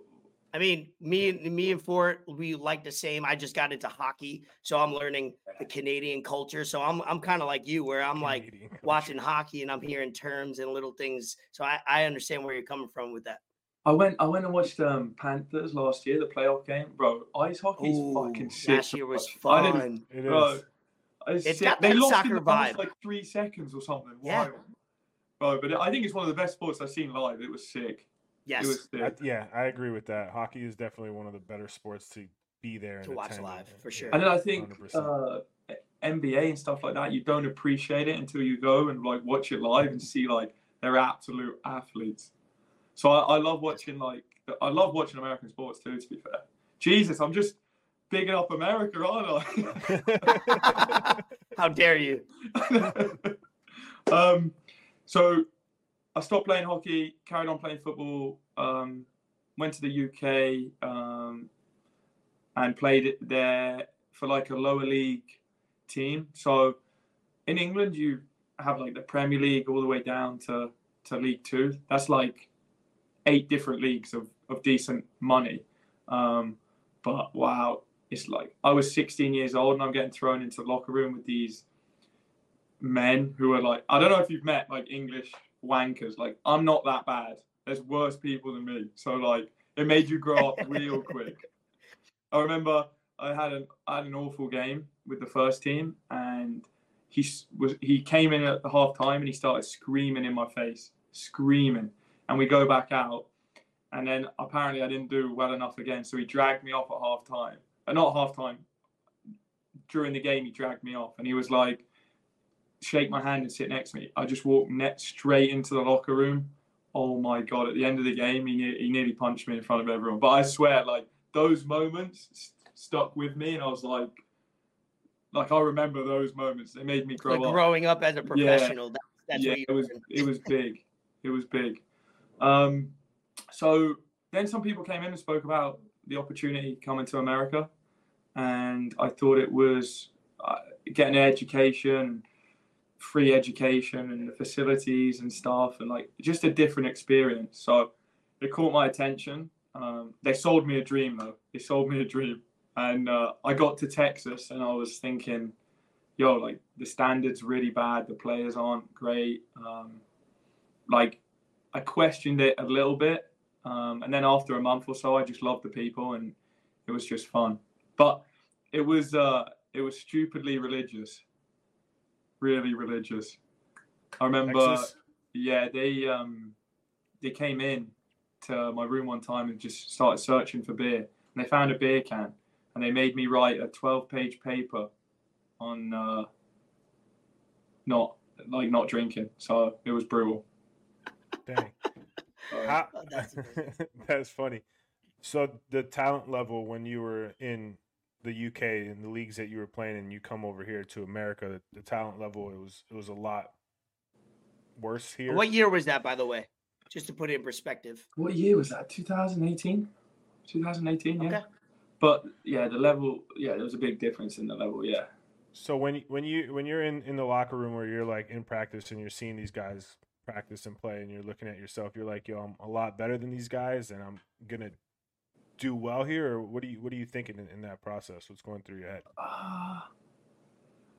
S1: I mean, me and me and Fort, we like the same. I just got into hockey, so I'm learning the Canadian culture. So I'm I'm kind of like you, where I'm Canadian like culture. watching hockey and I'm hearing terms and little things. So I, I understand where you're coming from with that.
S2: I went I went and watched um, Panthers last year, the playoff game. Bro, ice hockey is fucking sick.
S1: Last year was fun.
S3: It bro,
S1: is. It's got they lost soccer in the vibe.
S2: like three seconds or something. Yeah. Bro, but I think it's one of the best sports I've seen live. It was sick.
S1: Yes.
S2: It was.
S3: I, yeah, I agree with that. Hockey is definitely one of the better sports to be there
S1: to watch live for sure.
S2: And then I think uh, NBA and stuff like that, you don't appreciate it until you go and like watch it live and see like they're absolute athletes. So I, I love watching like I love watching American sports too. To be fair, Jesus, I'm just bigging up America, aren't
S1: I? How dare you?
S2: um, so I stopped playing hockey, carried on playing football, um, went to the UK um, and played it there for like a lower league team. So in England, you have like the Premier League all the way down to, to League Two. That's like eight different leagues of, of decent money. Um, but wow, it's like I was 16 years old and I'm getting thrown into the locker room with these men who are like, I don't know if you've met like English wankers. Like, I'm not that bad. There's worse people than me. So, like, it made you grow up real quick. I remember I had an I had an awful game with the first team, and he was he came in at the half time and he started screaming in my face, screaming and we go back out. And then apparently I didn't do well enough again, so he dragged me off at half time. Uh, not half time. During the game, he dragged me off, and he was like, "Shake my hand and sit next to me." I just walked net straight into the locker room. Oh my god! At the end of the game, he ne- he nearly punched me in front of everyone. But I swear, like those moments st- stuck with me, and I was like, like I remember those moments. They made me grow
S1: like
S2: up.
S1: Growing up as a professional, yeah, that's, that's
S2: yeah, it was it was big. It was big. Um, so then some people came in and spoke about the opportunity coming to America, and I thought it was uh, getting an education, free education, and the facilities and stuff, and like just a different experience. So it caught my attention. Um, they sold me a dream, though. They sold me a dream, and uh, I got to Texas, and I was thinking, yo, like the standards really bad. The players aren't great. Um, like I questioned it a little bit, um, and then after a month or so, I just loved the people, and it was just fun. But it was uh, it was stupidly religious, really religious. I remember, Texas. yeah, they um, they came in to my room one time and just started searching for beer, and they found a beer can, and they made me write a twelve-page paper on uh, not like not drinking. So it was brutal.
S3: Dang. How, that's, that's funny. So the talent level when you were in the UK and the leagues that you were playing, and you come over here to America, the talent level it was it was a lot worse here.
S1: What year was that, by the way? Just to put it in perspective.
S2: What year was that? 2018. 2018. Yeah. Okay. But yeah, the level. Yeah, there was a big difference in the level. Yeah.
S3: So when when you when you're in in the locker room where you're like in practice and you're seeing these guys practice and play and you're looking at yourself, you're like, yo, I'm a lot better than these guys and I'm gonna do well here, or what are you what are you thinking in, in that process? What's going through your head?
S2: Uh,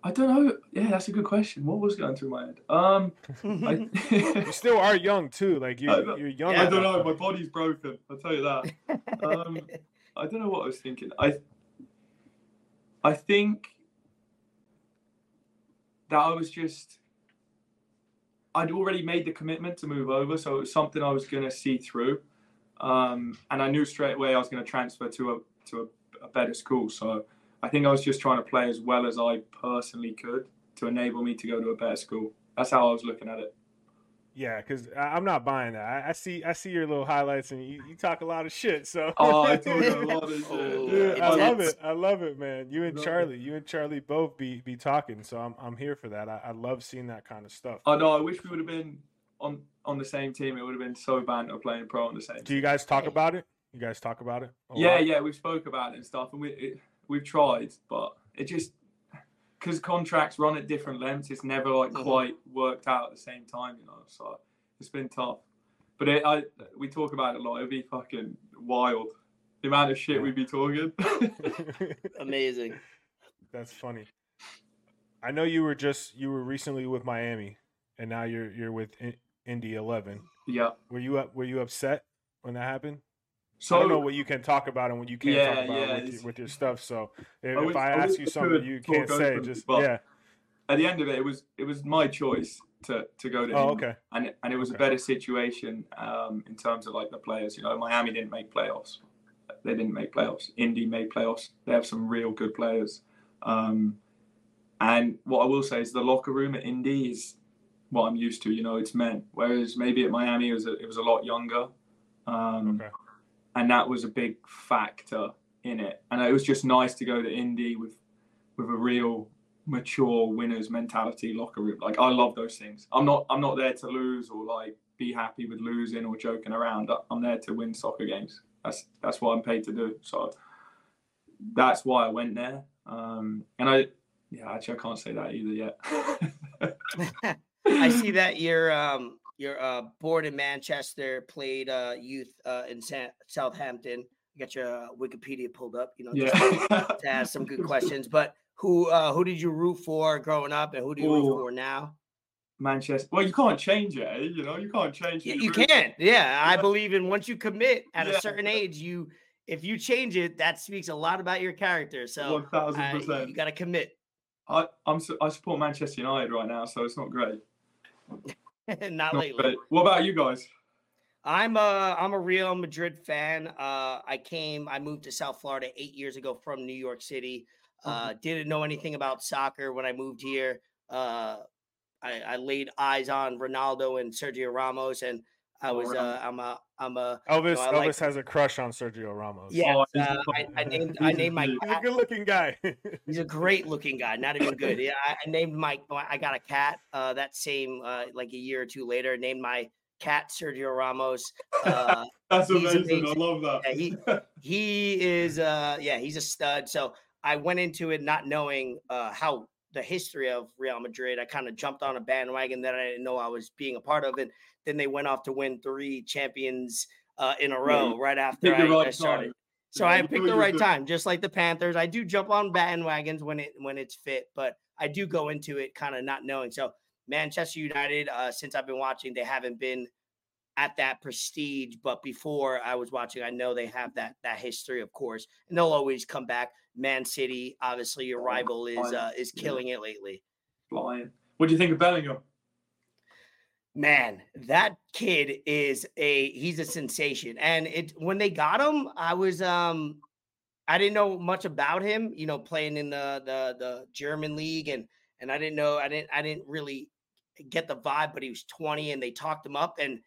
S2: I don't know. Yeah, that's a good question. What was going through my head? Um,
S3: I, you still are young too. Like you, you're young.
S2: I don't know. My body's broken. I'll tell you that. Um, I don't know what I was thinking. I I think that I was just I'd already made the commitment to move over, so it was something I was going to see through, um, and I knew straight away I was going to transfer to a to a, a, better school. So I think I was just trying to play as well as I personally could to enable me to go to a better school. That's how I was looking at it.
S3: Yeah, because I'm not buying that. I, I, see, I see your little highlights, and you, you talk a lot of shit. So,
S2: oh, I talk a lot of shit. Oh,
S3: yeah, I love it. I love it, man. You and Charlie, it. you and Charlie both be be talking. So I'm I'm here for that. I, I love seeing that kind of stuff.
S2: I know. I wish we would have been on on the same team. It would have been so banter playing pro on the same.
S3: Do you guys talk about it? You guys talk about it?
S2: Yeah, lot? yeah. We've spoke about it and stuff, and we it, we've tried, but it just because contracts run at different lengths, it's never like mm-hmm. quite worked out at the same time, you know. So it's been tough. But it, I we talk about it a lot. It'd be fucking wild. The amount of shit we'd be talking.
S1: Amazing.
S3: That's funny. I know you were just you were recently with Miami, and now you're you're with Indy Eleven.
S2: Yeah.
S3: Were you up? Were you upset when that happened? So I don't know what you can talk about and what you can't yeah, talk about yeah, with, your, with, your, stuff. So if I, was, I ask I you something you can't say, just yeah.
S2: At the end of it, it was it was my choice to to go to.
S3: Oh, okay.
S2: And and it was okay. a better situation um, in terms of like the players. You know, Miami didn't make playoffs. They didn't make playoffs. Indy made playoffs. They have some real good players. Um, and what I will say is the locker room at Indy is what I'm used to. You know, it's men. Whereas maybe at Miami it was a, it was a lot younger. Um, okay. And that was a big factor in it. And it was just nice to go to Indy with with a real mature winners mentality locker room. Like I love those things. I'm not I'm not there to lose or like be happy with losing or joking around. I'm there to win soccer games. That's that's what I'm paid to do. So that's why I went there. Um, and I yeah, actually I can't say that either
S1: yet. I see that you're um you're uh, born in Manchester, played uh, youth uh, in Sa- Southampton. You got your uh, Wikipedia pulled up, you know, yeah. to, ask some good questions. But who uh, who did you root for growing up, and who do you Ooh. root for now?
S2: Manchester. Well, you can't change it. Eh? You know, you can't change
S1: it. You, can't. Yeah, I believe in once you commit at yeah. a certain age, you if you change it, that speaks a lot about your character. So one thousand percent, you got to commit.
S2: I I'm I support Manchester United right now, so it's not great.
S1: not, not lately.
S2: What about you guys?
S1: I'm a I'm a Real Madrid fan. Uh, I came, I moved to South Florida eight years ago from New York City. Uh, mm-hmm. didn't know anything about soccer when I moved here. Uh, I, I, laid eyes on Ronaldo and Sergio Ramos, and I was uh, I'm a I'm a
S3: Elvis. You know, Elvis like, has a crush on Sergio Ramos.
S1: Yeah, oh, uh, I, I, named I named my.
S3: He's a good looking guy.
S1: he's a great looking guy. Not even good. Yeah, I, I named my. I got a cat. Uh, that same uh, like a year or two later, named my cat Sergio Ramos.
S2: Uh, That's amazing. amazing. I love that.
S1: Yeah, he he is. Uh, yeah, he's a stud. So I went into it not knowing uh, how the history of Real Madrid. I kind of jumped on a bandwagon that I didn't know I was being a part of, and then they went off to win three champions uh, in a row right after I, right I, started. Time. So yeah, I picked the right time, just like the Panthers. I do jump on bandwagons when it when it's fit, but I do go into it kind of not knowing. So Manchester United, uh, since I've been watching, they haven't been at that prestige. But before I was watching, I know they have that that history, of course, and they'll always come back. Man City, obviously, your rival is uh, is killing it lately.
S2: Flying. What do you think of Bellingham?
S1: Man, that kid is a he's a sensation. And it when they got him, I was um I didn't know much about him, you know, playing in the the the German league and and I didn't know I didn't I didn't really get the vibe, but he was 20 and they talked him up and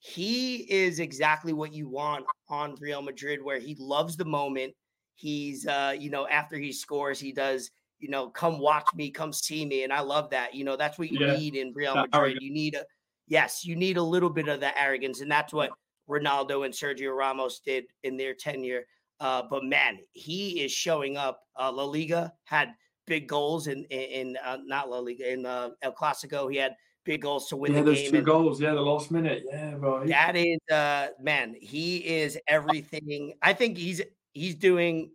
S1: he is exactly what you want on Real Madrid, where he loves the moment. He's, uh, you know, after he scores, he does, you know, come watch me, come see me. And I love that. You know, that's what you yeah. need in Real Madrid. You need a, yes, you need a little bit of that arrogance. And that's what Ronaldo and Sergio Ramos did in their tenure. Uh, but man, he is showing up. Uh, La Liga had big goals in, in, in uh, not La Liga, in uh, El Clasico. He had big goals to win
S2: yeah,
S1: the
S2: game. Two goals. Yeah, the last minute. Yeah, bro.
S1: That is, uh, man, he is everything. I think he's he's doing,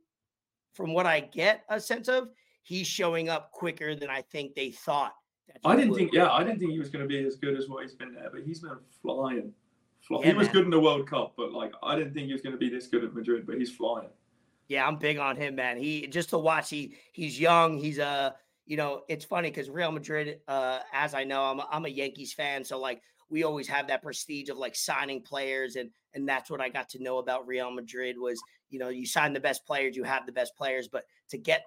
S1: from what I get a sense of, he's showing up quicker than I think they thought.
S2: I didn't think, yeah, I didn't think he was going to be as good as what he's been there, but he's been flying. flying. Yeah, he was man. good in the World Cup, but like I didn't think he was going to be this good at Madrid, but he's flying.
S1: Yeah, I'm big on him, man. He just to watch. He he's young. He's a uh, you know. It's funny because Real Madrid, uh, as I know, I'm a, I'm a Yankees fan, so like we always have that prestige of like signing players, and and that's what I got to know about Real Madrid was you know you sign the best players, you have the best players, but to get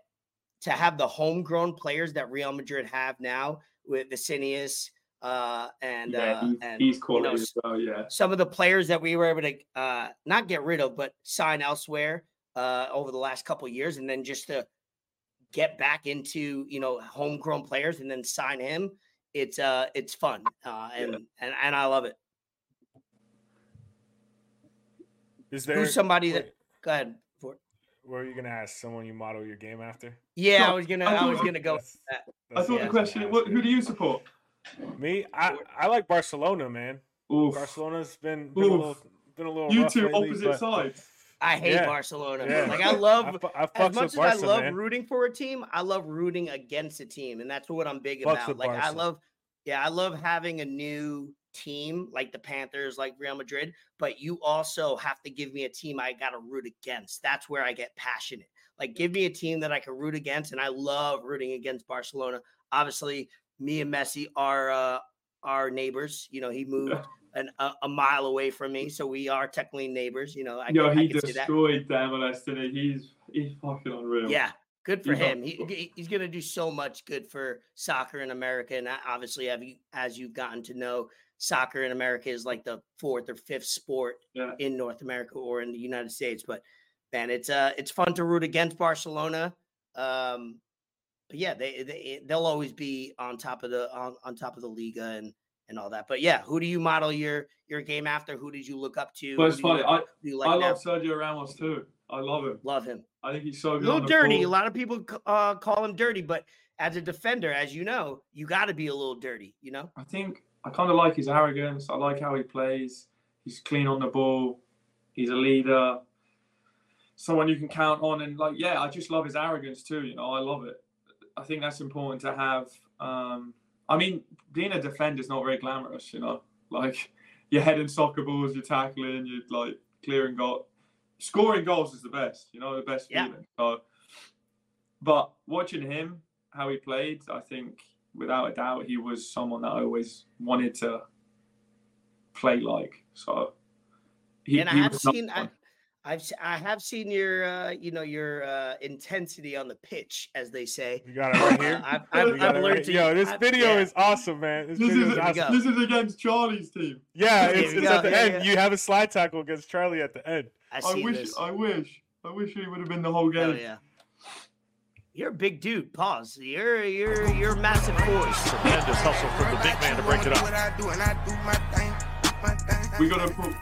S1: to have the homegrown players that Real Madrid have now with Vinicius, uh, and
S2: yeah,
S1: uh,
S2: he's,
S1: and
S2: he's quality
S1: you know,
S2: as well. Yeah,
S1: some of the players that we were able to uh, not get rid of, but sign elsewhere uh, over the last couple years, and then just to get back into you know homegrown players and then sign him, it's uh it's fun uh, and
S2: Yeah.
S1: and and I love it.
S3: Is there
S1: Who's somebody that? Go ahead. For,
S3: were you gonna ask someone you model your game after?
S1: yeah, I was gonna
S2: I
S1: I was gonna go.
S3: That's-
S1: that.
S2: I thought
S3: what
S2: the question.
S3: gonna
S2: What, who do you support?
S3: Me, I I like Barcelona, man.
S2: Oof.
S3: Barcelona's been been a little been a little
S2: You
S3: rough
S2: two
S3: lately,
S2: opposite
S3: but-
S2: sides.
S1: I hate
S3: Yeah,
S1: Barcelona.
S3: Yeah.
S1: Like I love
S3: I, I
S1: as much
S3: with
S1: as
S3: Barca,
S1: I love
S3: man.
S1: rooting for a team, I love rooting against a team, and that's what I'm big
S3: Fucks
S1: about.
S3: with
S1: Like I love, yeah, I love having a new team like the Panthers, like Real Madrid. But you also have to give me a team I got to root against. That's where I get passionate. Like give me a team that I can root against, and I love rooting against Barcelona. Obviously, me and Messi are uh, our neighbors. You know, he moved. An, a, a mile away from me, so we are technically neighbors. You know, I,
S2: Yo,
S1: can- I
S2: he
S1: that.
S2: destroyed MLS today. He's he's fucking unreal.
S1: Yeah, good for
S2: He's
S1: him. He, he- he's going to do so much good for soccer in America. And I- obviously, have you, as you've gotten to know, soccer in America is like the fourth or fifth sport
S2: Yeah.
S1: in North America or in the United States. But man, it's uh, it's fun to root against Barcelona. Um, but yeah, they, they they'll always be on top of the on, on top of the Liga and and all that. But yeah, who do you model your your game after? Who did you look up to?
S2: But it's funny. I,
S1: like
S2: I
S1: now?
S2: love Sergio Ramos too. I love him.
S1: love him.
S2: I think he's so
S1: a
S2: good.
S1: little
S2: on the
S1: dirty. A lot of people uh, call him dirty, but as a defender, as you know, you got to be a little dirty. You know,
S2: I think I kind of like his arrogance. I like how he plays. He's clean on the ball. He's a leader. Someone you can count on, and like, yeah, I just love his arrogance too. You know, I love it. I think that's important to have. Um, I mean, being a defender is not very glamorous. You know, like you're heading soccer balls, you're tackling, you're like clearing goal. Scoring goals is the best. You know, the best
S1: Yeah.
S2: feeling. So, but watching him, how he played, I think without a doubt he was someone that I always wanted to play like. So he,
S1: and I have seen, I,
S2: one.
S1: I've s- I have seen your, uh, you know, your uh, intensity on the pitch, as they say.
S3: You got it right here.
S1: I've, I've, I've learned
S3: right-
S1: to.
S3: Yo, this
S1: I've-
S3: video
S1: yeah.
S3: is awesome, man. This,
S2: This is,
S3: is
S1: Here we go.
S3: awesome.
S2: this is against Charlie's team.
S3: Yeah, it's, it's at the
S1: yeah,
S3: end.
S1: yeah.
S3: You have a slide tackle against Charlie at the end.
S1: I
S2: I wish
S1: this.
S2: I wish. I wish he would have been the whole
S1: Hell
S2: game.
S1: yeah. You're a big dude. Pause. You're you're you're a massive force.
S4: Tremendous hustle from the big man to break it up.
S2: We gotta put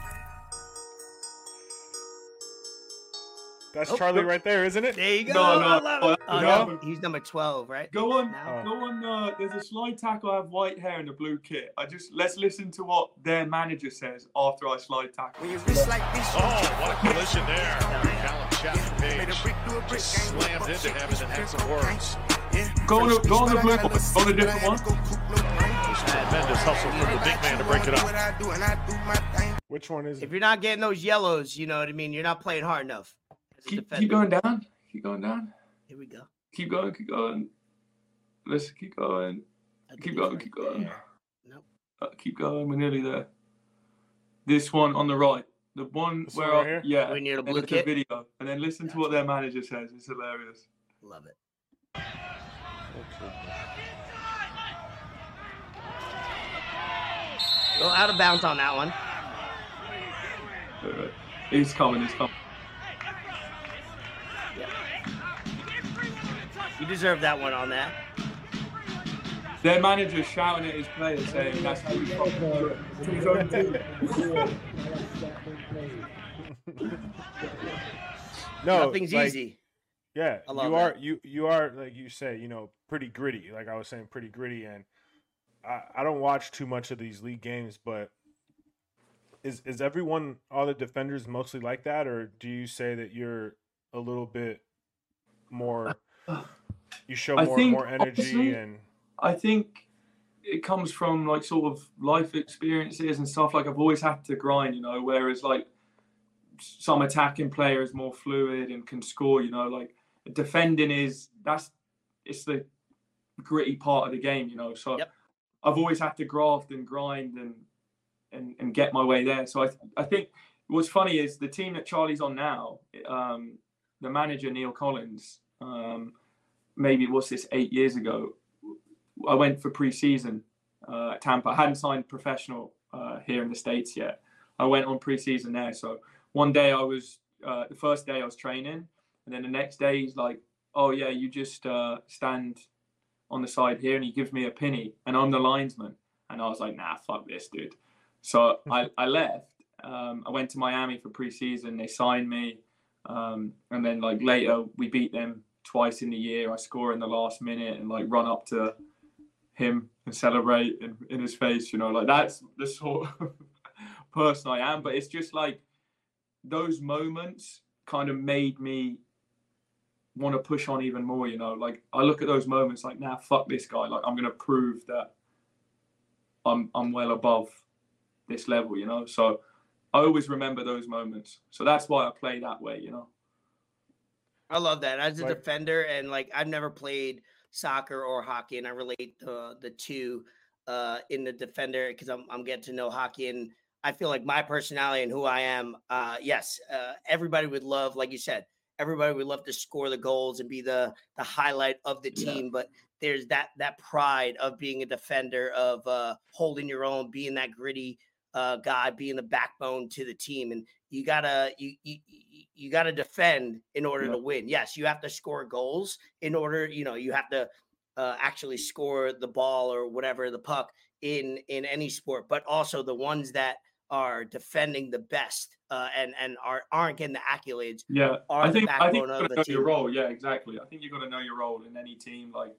S3: That's
S1: Oh,
S3: Charlie right there, isn't it?
S1: There you go.
S2: No, no, no.
S1: Oh,
S2: no.
S1: no, he's number twelve, right?
S2: go on
S1: Now?
S2: go on uh, there's a slide tackle, I have white hair and a blue kit. I just let's listen to what their manager says after I slide tackle.
S4: Oh, what a collision there. Callum Chapman Page just slammed into him and then had some words.
S2: Go on, the- go on the blue go on a different one.
S4: Tremendous hustle from the big man to break it up.
S3: Which one is
S1: If
S3: it?
S1: you're not getting those yellows, you know what I mean. You're not playing hard enough.
S2: Keep, keep going down. Keep going down.
S1: Here we go.
S2: Keep going, keep going. Let's keep going. Keep going, keep going.
S1: there. Nope.
S2: Uh, keep going. We're nearly there. This one on the right. The one
S3: This
S2: where
S3: one right
S2: I,
S3: here?
S2: yeah,
S1: We're near the
S2: and
S1: blue
S2: it's video, and then listen to what their manager says. It's hilarious.
S1: Love it. Go out of bounds on that one.
S2: He's coming. He's coming.
S1: You deserve that one on that.
S2: Their manager's shouting at his players, saying, "That's how you fucking do it."
S3: No,
S1: Nothing's
S3: like,
S1: easy.
S3: Yeah,
S1: I love
S3: you are you you are like you say, you know, pretty gritty. Like I was saying, pretty gritty, and I, I don't watch too much of these league games, but is is everyone all the defenders mostly like that, or do you say that you're a little bit more? Uh, you show more
S2: think,
S3: more energy
S2: honestly,
S3: and
S2: I think it comes from like sort of life experiences and stuff. Like I've always had to grind, you know. Whereas like some attacking player is more fluid and can score. You know, like defending is that's it's the gritty part of the game. You know, so
S1: Yep.
S2: I've always had to graft and grind and and and get my way there. So I I think what's funny is the team that Charlie's on now. Um, the manager Neil Collins. Um, maybe what's this eight years ago? I went for pre-season uh, at Tampa. I hadn't signed professional uh, here in the states yet. I went on pre-season there. So one day I was uh, the first day I was training, and then the next day he's like, "Oh yeah, you just uh, stand on the side here," and he gives me a penny, and I'm the linesman, and I was like, "Nah, fuck this, dude." So I, I left. Um, I went to Miami for pre-season. They signed me, um, and then like later we beat them twice in the year. I score in the last minute and like run up to him and celebrate in, in his face. You know, like that's the sort of person I am. But it's just like those moments kind of made me want to push on even more. You know, like I look at those moments like, nah, fuck this guy. Like I'm gonna prove that I'm I'm well above this level. You know, so I always remember those moments. So that's why I play that way. You know.
S1: I love that as a defender, and like I've never played soccer or hockey, and I relate the the two uh, in the defender because I'm I'm getting to know hockey, and I feel like my personality and who I am. Uh, yes, uh, everybody would love, like you said, everybody would love to score the goals and be the the highlight of the
S2: Yeah.
S1: team, but there's that that pride of being a defender, of uh, holding your own, being that gritty uh, guy, being the backbone to the team, and you gotta you you, you- you gotta defend in order
S2: Yeah.
S1: to win. Yes, you have to score goals in order. You know, you have to uh, actually score the ball or whatever the puck in in any sport, but also the ones that are defending the best uh, and and are aren't getting the accolades.
S2: Yeah,
S1: are
S2: I
S1: the
S2: think I think you
S1: of
S2: got to know your role. Yeah, exactly. I think you've got to know your role in any team. Like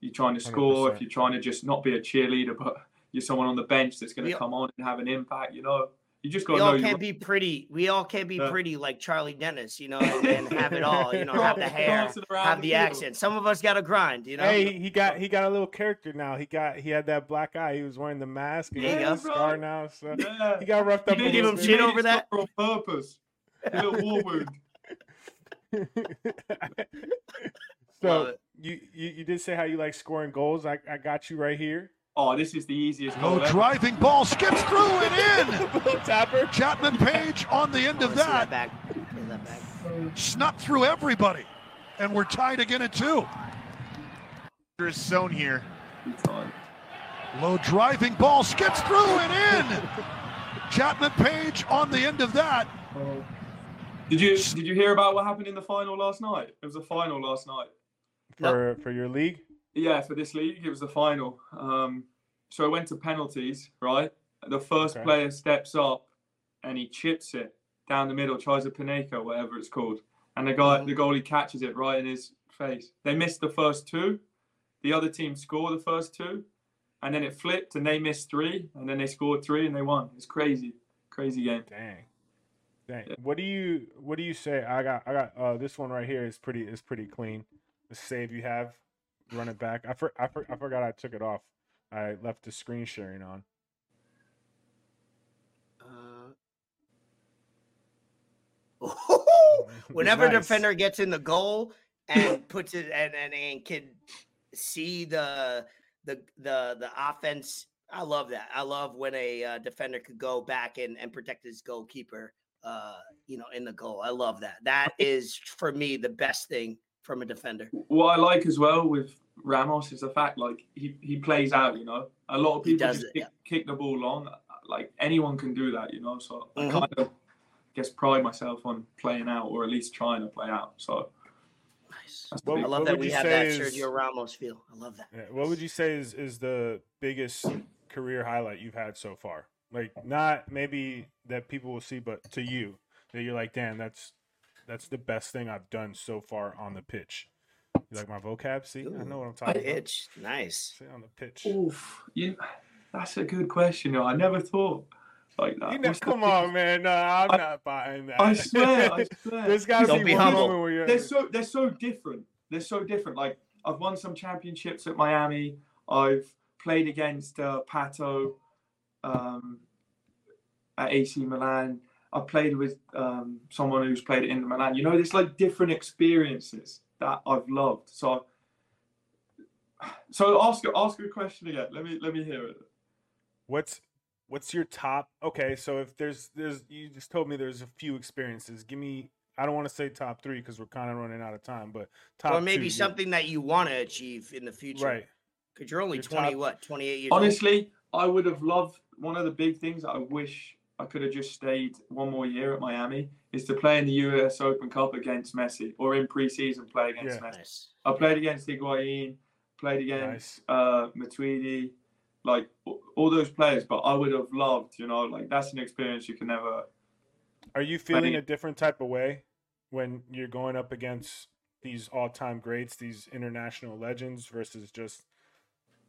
S2: you're trying to score, if
S3: 100%.
S2: you're trying to just not be a cheerleader, but you're someone on the bench that's going to come on and have an impact. You know, you just got
S1: We
S2: to know
S1: all can't
S2: role.
S1: be pretty. We all can't be
S2: Yeah.
S1: pretty like Charlie Dennis, you know, and, and have it all. You know, have the hair, have the
S2: field.
S1: accent. Some of us got to grind. You know.
S3: Hey, he got he got a little character now. He got he had that black eye. He was wearing the mask. and
S1: There
S3: he got a scar now. So
S2: Yeah.
S3: he got roughed up.
S2: He
S3: a
S2: did
S1: give him shit over
S2: it
S1: that?
S2: On purpose. A little war wound.
S3: so you, you you did say how you like scoring goals. I, I got you right here.
S2: Oh, this is the easiest goal
S5: No
S2: ever.
S5: driving ball skips through and in.
S3: tapper.
S5: Chapman Page on the end
S1: I
S5: of
S1: wanna
S5: that
S1: back. That back.
S5: snuck through everybody, and we're tied again at two.
S6: is zone here.
S5: Low driving ball skips through and in. Chapman Page on the end of that.
S2: Oh. Did you did you hear about what happened in the final last night? It was a final last night.
S3: for for your league.
S2: Yeah, for this league, it was the final. Um, so I went to penalties, right? The first
S3: Okay.
S2: player steps up and he chips it down the middle, tries a Panenka, whatever it's called. And the guy, the goalie catches it right in his face. They missed the first two. The other team scored the first two. And then it flipped and they missed three. And then they scored three and they won. It's crazy. Crazy game.
S3: Dang. Dang.
S2: Yeah.
S3: What do you what do you say? I got I got uh this one right here is pretty is pretty clean. The save you have, run it back. I for, I, for, I forgot I took it off. I left the screen sharing on.
S1: Uh, whenever
S3: nice.
S1: defender gets in the goal and puts it and, and and can see the the the the offense i love that i love when a uh, defender could go back and and protect his goalkeeper uh you know in the goal i love that that is for me the best thing from a defender
S2: What I like as well with Ramos is the fact like he, he plays out, you know. A lot of people
S1: does
S2: just
S1: it,
S2: kick, kick the ball long. Like anyone can do that, you know. So
S1: Mhm.
S2: I kind of guess pride myself on playing out or at least trying to play out. So
S1: nice
S2: that's the
S3: Well,
S1: i love that we have that
S3: say is-
S1: sergio ramos feel i love that
S3: Yeah, what would you say is is the biggest career highlight you've had so far? Like not maybe that people will see, but to you that you're like, damn, that's that's the best thing I've done so far on the pitch. You like my vocab? See, I know what I'm talking about.
S1: pitch nice
S3: See on the pitch.
S2: Oof, you, that's a good question. I never thought like that.
S3: You know,
S2: What's the
S3: come on, man. No, I'm not buying that.
S2: I swear, I swear.
S3: There's got to
S1: Don't
S3: be,
S1: be
S3: one
S1: humble.
S3: moment where you're.
S2: they're so they're so different. They're so different. Like I've won some championships at Miami. I've played against uh, Pato um, at AC Milan, I played with um, someone who's played in Inter Milan. You know, there's like different experiences that I've loved. So, so ask ask a question again. Let me let me hear it.
S3: What's what's your top? Okay, so if there's there's you just told me there's a few experiences. Give me. I don't want to say top three because we're kind of running out of time, but top
S1: or maybe
S3: two, your-
S1: something that you want to achieve in the future.
S3: right.
S1: Because you're only
S3: Your
S1: 20,
S3: top-
S1: what, 28 years old?
S2: Honestly, I would have loved one of the big things that I wish I could have just stayed one more year at Miami is to play in the US Open Cup against Messi or in preseason play against
S3: Yeah.
S2: Messi.
S1: Nice.
S2: I played against Higuain, played against uh, Matuidi, like all those players. But I would have loved, you know, like that's an experience you can never.
S3: Are you feeling
S2: Plenty.
S3: a different type of way when you're going up against these all-time greats, these international legends, versus just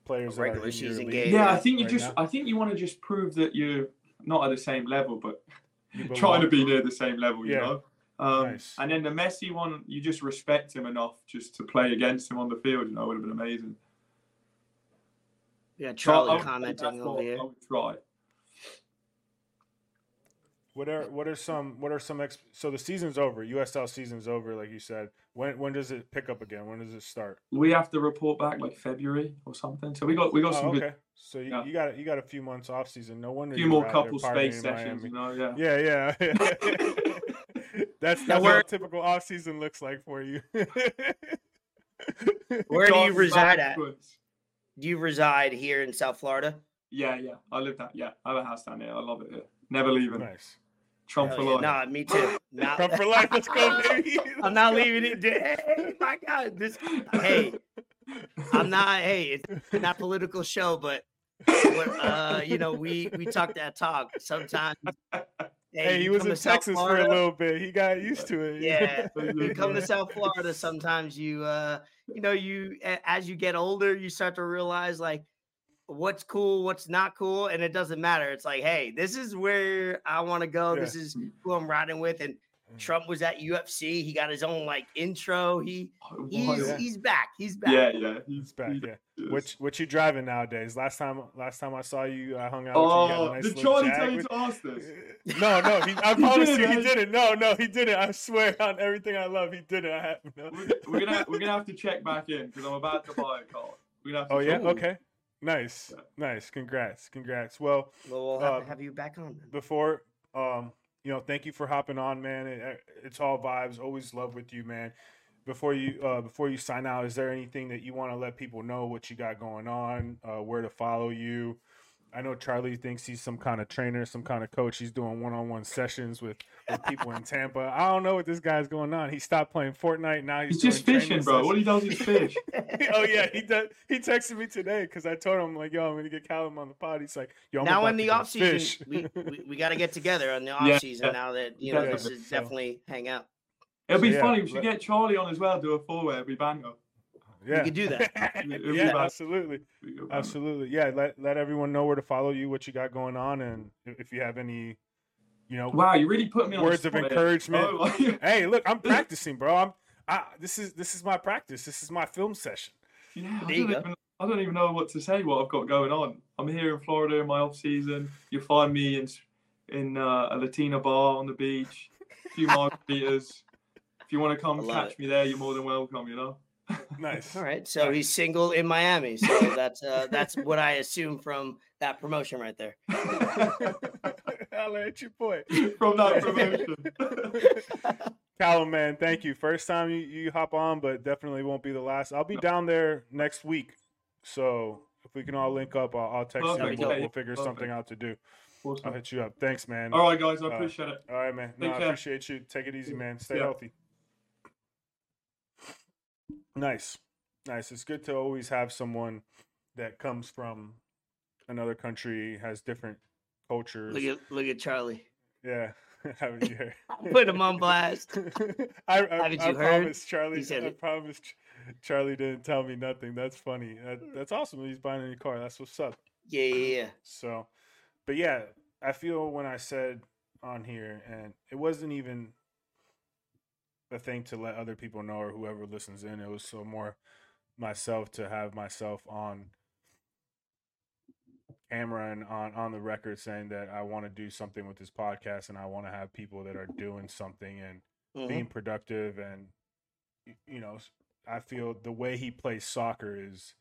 S3: players
S1: regular season
S3: league
S1: game.
S2: Yeah,
S1: Yeah,
S2: I think you
S3: right
S2: just,
S3: now?
S2: I think you want to just prove that you're not at the same level, but trying to be near the same level, you
S3: Yeah.
S2: know. Um,
S3: Nice.
S2: And then the Messi one, you just respect him enough just to play against him on the field. You know, would have been amazing.
S1: Yeah,
S2: So I
S1: Charlie
S2: would say
S1: commenting
S2: that's
S1: over
S2: what
S1: here.
S2: I would try.
S3: What are what are some what are some ex- so the season's over, USL season's over, like you said. When when does it pick up again? When does it start?
S2: We have to report back like February or something. So we got we got
S3: Oh,
S2: some good.
S3: So you,
S2: Yeah.
S3: you got you got a few months off season. No wonder
S2: a few more
S3: were out there
S2: couple space sessions.
S3: Miami.
S2: You know, yeah.
S3: Yeah, yeah. that's that's
S1: where-
S3: what a typical off season looks like for you.
S1: Where do you reside at?
S2: backwards.
S1: Do you reside here in South Florida?
S2: Yeah, yeah. I live that. Yeah, I have a house down here. I love it here. Never leaving.
S3: nice.
S2: Trump
S1: Hell
S2: for
S1: yeah.
S2: life.
S1: Nah, me too. Not,
S3: Come for life. Let's go, baby.
S1: I'm not
S3: go.
S1: leaving it. Hey, my God. This, hey, I'm not. Hey, it's not political show, but uh, you know, we we talk that talk sometimes.
S3: Hey, he was in Texas for a little bit. He got used to it.
S1: Yeah,
S2: Yeah.
S1: you come to South Florida. Sometimes you, uh, you know, you as you get older, you start to realize like what's cool, what's not cool, and it doesn't matter. It's like, hey, this is where I want to go.
S3: Yeah.
S1: This is who I'm riding with. And
S3: Mm.
S1: Trump was at UFC. He got his own like intro. He
S2: Oh,
S1: he's
S3: yeah.
S1: he's back. He's back.
S2: yeah, yeah.
S3: He's back. Yeah.
S2: is.
S3: What what you driving nowadays? Last time last time I saw you, I hung out. with you, you
S2: Oh,
S3: nice
S2: did Charlie tell you to ask this?
S3: No, no, he, I promise
S2: did,
S3: you, he
S2: right?
S3: didn't. No, no, he didn't. I swear on everything I love, he didn't. I have no.
S2: We're, we're gonna we're gonna have to check back in because I'm about to buy a car. We're gonna have to
S3: Oh yeah, okay, nice,
S2: Yeah.
S3: nice. Congrats, congrats. Well,
S1: Well, we'll have
S3: Uh,
S1: to have you back on. then.
S3: before um you know thank you for hopping on man it, it's all vibes always love with you man before you uh before you sign out is there anything that you want to let people know what you got going on uh where to follow you i know charlie thinks he's some kind of trainer some kind of coach he's doing one-on-one sessions with, with people in tampa i don't know what this guy's going on he stopped playing fortnite now he's,
S2: He's just fishing,
S3: training
S2: bro. What he
S3: sessions.
S2: does is fish.
S3: oh yeah he does he texted me today because i told him like yo i'm gonna get callum on the pod he's like yo I'm
S1: now
S3: about
S1: in the
S3: go
S1: off season, we, we, we got to get together on the off
S2: Yeah,
S1: season
S2: yeah.
S1: now that you know
S3: Yeah,
S1: this is
S3: so-
S1: definitely hang out.
S2: It'll be
S3: So, yeah,
S2: funny. We should
S3: let-
S2: get Charlie on as well. Do a four way. It'll be banger.
S3: Yeah
S1: could do that.
S2: It'll
S3: yeah absolutely
S2: It'll be banger.
S3: Absolutely. Yeah. Let let everyone know where to follow you, what you got going on, and if if you have any, you know,
S2: Wow, you really put me on
S3: Words of encouragement.
S2: Oh,
S3: hey, look, I'm practicing, bro. I'm I this is this is my practice. This is my film session.
S2: yeah, I don't, even, I don't even know what to say. What I've got going on. I'm here in Florida in my off season. You'll find me in in uh, a Latina bar on the beach, a few margaritas. If you want to come catch
S1: it.
S2: me there, you're more than welcome. You know.
S3: Nice.
S1: All right, so he's single in Miami. So that's uh, that's what I assume from that promotion right there.
S3: I'll let you point.
S2: From that promotion.
S3: Callum, man, thank you. First time you, you hop on, but definitely won't be the last. I'll be down there next week. So if we can all link up, I'll, I'll text you.
S2: Perfect.
S3: and We'll, we'll figure something out to do. I'll hit you up. Thanks, man.
S2: All right, guys. I
S3: Uh,
S2: appreciate it.
S3: All right, man. No,
S2: Take
S3: I appreciate you. Take it easy, man. Stay
S2: Yeah.
S3: healthy. Nice. Nice. It's good to always have someone that comes from another country, has different cultures.
S1: Look at look at Charlie.
S3: yeah. Haven't you heard?
S1: Put him on blast.
S3: I, I,
S1: Haven't
S3: I
S1: you heard?
S3: promise Charlie.
S1: He
S3: I
S1: it.
S3: promise Charlie didn't tell me nothing. That's funny. That, that's awesome. He's buying a new car. That's what's up.
S1: Yeah, yeah, yeah.
S3: So, but yeah, I feel when I said on here, and it wasn't even a thing to let other people know or whoever listens in. It was so more myself to have myself on camera and on on the record saying that I want to do something with this podcast and I want to have people that are doing something and
S1: Mhm.
S3: being productive and you know I feel the way he plays soccer is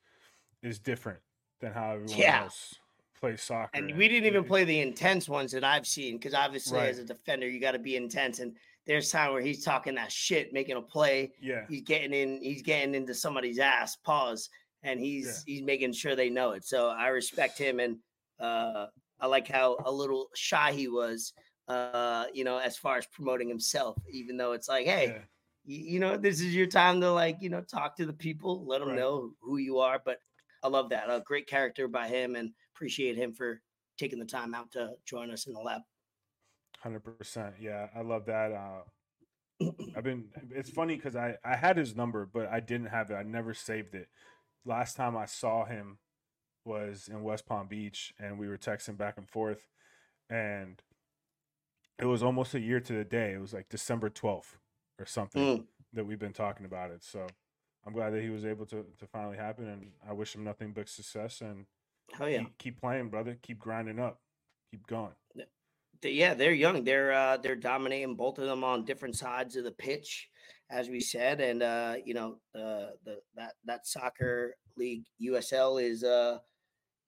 S3: is different than how everyone
S1: Yeah.
S3: else plays soccer.
S1: And we didn't even play the intense ones that I've seen because obviously,
S3: Right.
S1: as a defender, you got to be intense. And there's time where he's talking that shit, making a play.
S3: Yeah,
S1: He's getting in. He's getting into somebody's ass. Pause. And he's he's making sure they know it. So I respect him, and uh, I like how a little shy he was. Uh, you know, as far as promoting himself, even though it's like, hey,
S3: yeah.
S1: you, you know, this is your time to like, you know, talk to the people, let them
S3: Right.
S1: know who you are. But I love that. A great character by him and appreciate him for taking the time out to join us in the lab.
S3: Hundred percent. Yeah, I love that. Uh, I've been. It's funny because I I had his number, but I didn't have it. I never saved it. Last time I saw him was in West Palm Beach, and we were texting back and forth, and it was almost a year to the day. It was like December twelfth or something
S1: Mm.
S3: that we've been talking about it. So I'm glad that he was able to to finally happen, and I wish him nothing but success. And
S1: Hell yeah.
S3: keep, keep playing, brother. Keep grinding up. Keep going.
S1: Yeah, they're young. They're uh they're dominating both of them on different sides of the pitch, as we said. And uh, you know, uh the that that soccer league USL is uh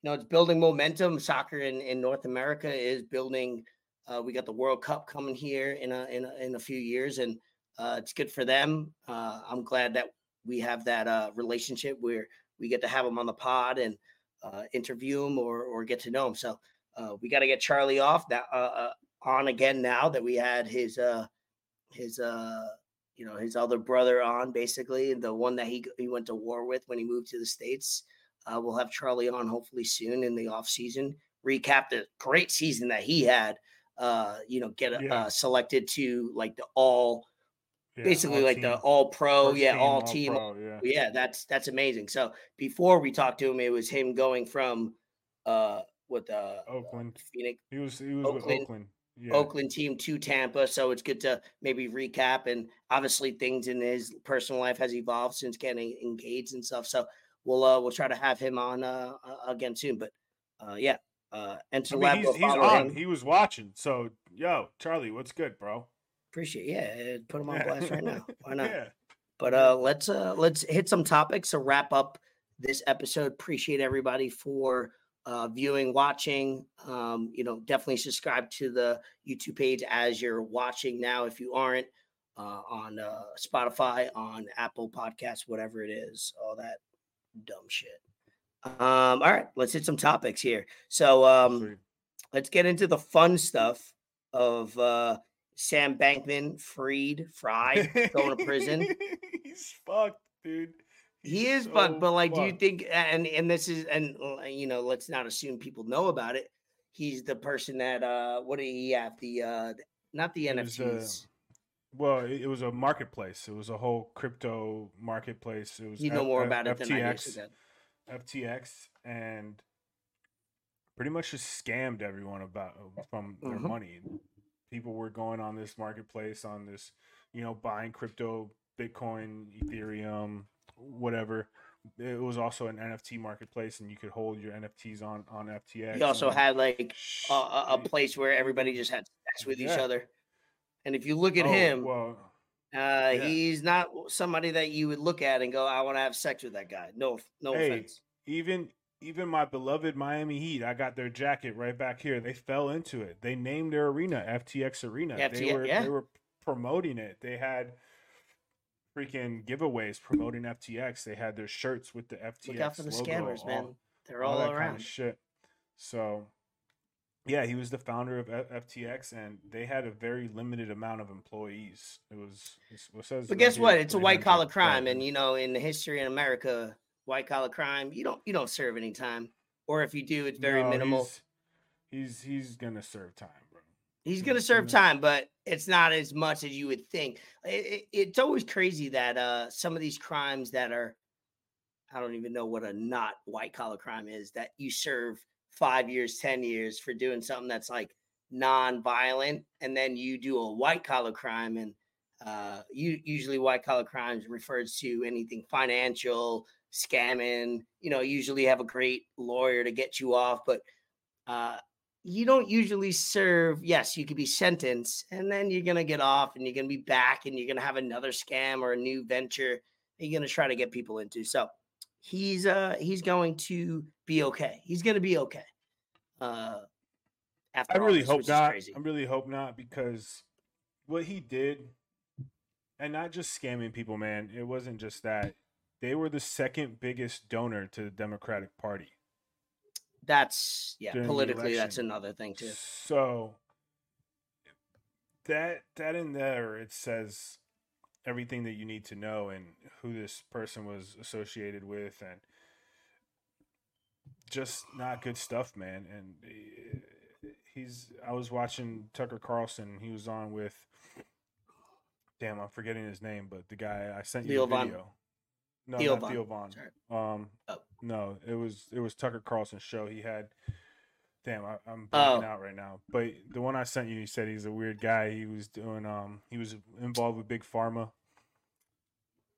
S1: you know it's building momentum. Soccer in, in North America is building uh we got the World Cup coming here in a in a, in a few years and uh it's good for them. Uh I'm glad that we have that uh relationship where we get to have them on the pod and uh interview them or or get to know them. So uh, we got to get Charlie off that uh, uh, on again now that we had his uh his uh you know his other brother on basically the one that he he went to war with when he moved to the states. Uh, we'll have Charlie on hopefully soon in the off season. Recap the great season that he had. Uh, you know, get
S3: Yeah.
S1: uh, selected to like the all
S3: Yeah,
S1: basically
S3: all
S1: like the all pro,
S3: First
S1: yeah, all team,
S3: pro, yeah.
S1: yeah, that's that's amazing. So before we talked to him, it was him going from uh with uh
S3: Oakland.
S1: Phoenix
S3: He was he was
S1: Oakland-
S3: with Oakland. Yeah.
S1: Oakland team to Tampa. So it's good to maybe recap and obviously things in his personal life has evolved since getting engaged and stuff. So we'll uh we'll try to have him on uh uh, again soon. But uh yeah, uh enter
S3: I mean,
S1: lab.
S3: he's, he's on.
S1: him.
S3: He was watching. So, yo, Charlie, what's good, bro?
S1: Appreciate yeah, uh, put him on blast right now. Why not?
S3: Yeah.
S1: But uh let's uh let's hit some topics to wrap up this episode. Appreciate everybody for uh viewing, watching. Um, you know, definitely subscribe to the YouTube page as you're watching now if you aren't uh on uh Spotify, on Apple Podcasts, whatever it is, all that dumb shit. Um, all right, let's hit some topics here. So um let's get into the fun stuff of uh Sam Bankman freed, fried, going to prison.
S3: he's fucked, dude.
S1: He is
S3: so
S1: but like, do you think? And and this is, and you know, let's not assume people know about it. He's the person that, uh, what did he have? The, uh, not the
S3: It uh,
S1: NFTs.
S3: Well, it, was a marketplace. It was a whole crypto marketplace. It was
S1: you know
S3: F-
S1: more
S3: F-
S1: about it than I do.
S3: FTX.
S1: so
S3: FTX and pretty much just scammed everyone about uh, from their
S1: Mhm.
S3: money. People were going on this marketplace on this, you know, buying crypto, Bitcoin, Ethereum, whatever. It was also an NFT marketplace, and you could hold your NFTs on on FTX.
S1: He also had like
S3: Sh-
S1: a, a, place where everybody just had sex with each other. And if you look at
S3: oh,
S1: him,
S3: Well,
S1: uh,
S3: yeah.
S1: he's not somebody that you would look at and go, "I want to have sex with that guy." No, no
S3: Hey,
S1: offense.
S3: even even my beloved Miami Heat, I got their jacket right back here. They fell into it. They named their arena FTX Arena. they were
S1: yeah.
S3: they were promoting it. They had freaking giveaways promoting FTX. They had their shirts with the FTX
S1: Look out for the
S3: logo,
S1: scammers,
S3: all-
S1: man. They're
S3: all
S1: all,
S3: that kind
S1: around.
S3: of shit. So, yeah, he was the founder of F- FTX, and they had a very limited amount of employees. It was. It says
S1: But guess what? It's a white collar crime, and you know, in the history in America, white collar crime, you don't you don't serve any time, or if you do, it's very
S3: No,
S1: minimal.
S3: He's, he's he's gonna serve time.
S1: He's gonna serve time, but it's not as much as you would think. It, it- it's always crazy that uh some of these crimes that are, I don't even know what a not white collar crime is. That you serve five years, ten years for doing something that's like non-violent, and then you do a white collar crime, and uh, you usually white collar crimes refers to anything financial, scamming. You know, usually have a great lawyer to get you off, but uh, you don't usually serve. Yes, you could be sentenced, and then you're gonna get off, and you're gonna be back, and you're gonna have another scam or a new venture. That you're gonna try to get people into. So he's uh he's going to be okay. He's gonna be okay. Uh, after
S3: I really
S1: this,
S3: hope not.
S1: crazy.
S3: I really hope not because what he did, and not just scamming people, man. It wasn't just that. They were the second biggest donor to the Democratic Party.
S1: That's yeah. Politically, that's another thing too.
S3: So that that in there it says everything that you need to know and who this person was associated with and just not good stuff, man. And eh, he's I was watching Tucker Carlson. He was on with damn, I'm forgetting his name, but the guy I sent you the
S1: Von.
S3: No,
S1: Theo
S3: not
S1: Von.
S3: Theo
S1: Von.
S3: Um,
S1: Oh.
S3: no, it was it was Tucker Carlson's show. He had, damn, I, I'm
S1: Oh.
S3: out right now. But the one I sent you, he said he's a weird guy. He was doing um, he was involved with Big Pharma,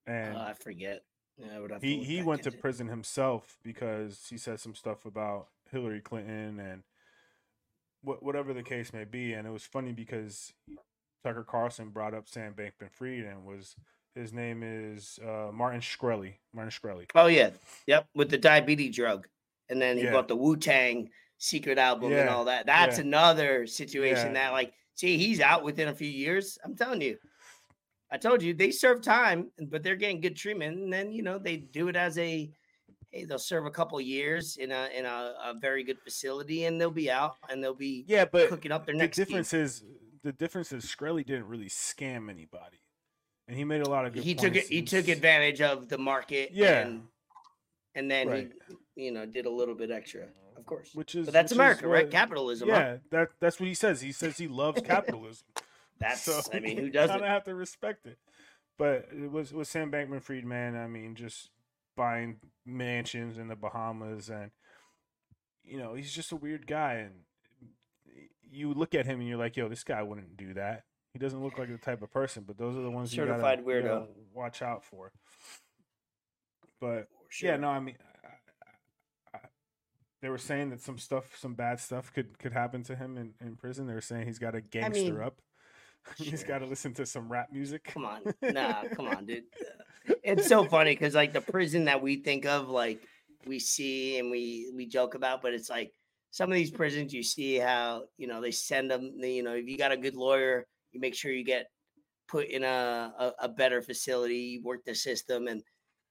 S3: and
S1: Uh, I forget. Yeah, I would have to
S3: he he went to
S1: it.
S3: prison himself because he said some stuff about Hillary Clinton and what whatever the case may be. And it was funny because Tucker Carlson brought up Sam Bankman-Fried and was his name is uh, Martin Shkreli. Martin Shkreli.
S1: Oh yeah, yep, with the diabetes drug, and then he
S3: Yeah.
S1: bought the Wu Tang secret album and all that. That's
S3: yeah.
S1: another situation
S3: Yeah.
S1: that, like, see, he's out within a few years. I'm telling you, I told you they serve time, but they're getting good treatment, and then you know they do it as a, hey, they'll serve a couple years in a in a, a very good facility, and they'll be out and they'll be
S3: Yeah, but
S1: cooking up their
S3: the
S1: next. gig.
S3: difference is the difference is Shkreli didn't really scam anybody, and he made a lot of good.
S1: he took it. He took advantage of the market.
S3: Yeah.
S1: and, and then
S3: Right.
S1: he, you know, did a little bit extra, of course.
S3: which is
S1: But that's America, right?
S3: what-
S1: Capitalism. huh?
S3: Yeah, that that's what he says. He says he loves capitalism.
S1: That's.
S3: so
S1: I mean, who doesn't?
S3: Kind of have to respect it. But it was with Sam Bankman-Fried, man. I mean, just buying mansions in the Bahamas, and you know, he's just a weird guy. And you look at him and you're like, yo, this guy wouldn't do that. He doesn't look like the type of person. But those are the ones you gotta-
S1: Certified
S3: you
S1: weirdo.
S3: gotta watch out for. But
S1: Sure.
S3: yeah, no, I mean, I, I, they were saying that some stuff, some bad stuff could could happen to him in, in prison. They were saying he's got a gangster
S1: mean,
S3: up. He's got to listen to some rap music.
S1: Come on, nah, come on, dude. It's so funny because like the prison that we think of, like we see and we we joke about, but it's like some of these prisons you see how you know they send them. You know, if you got a good lawyer, you make sure you get put in a a, a better facility, you work the system, and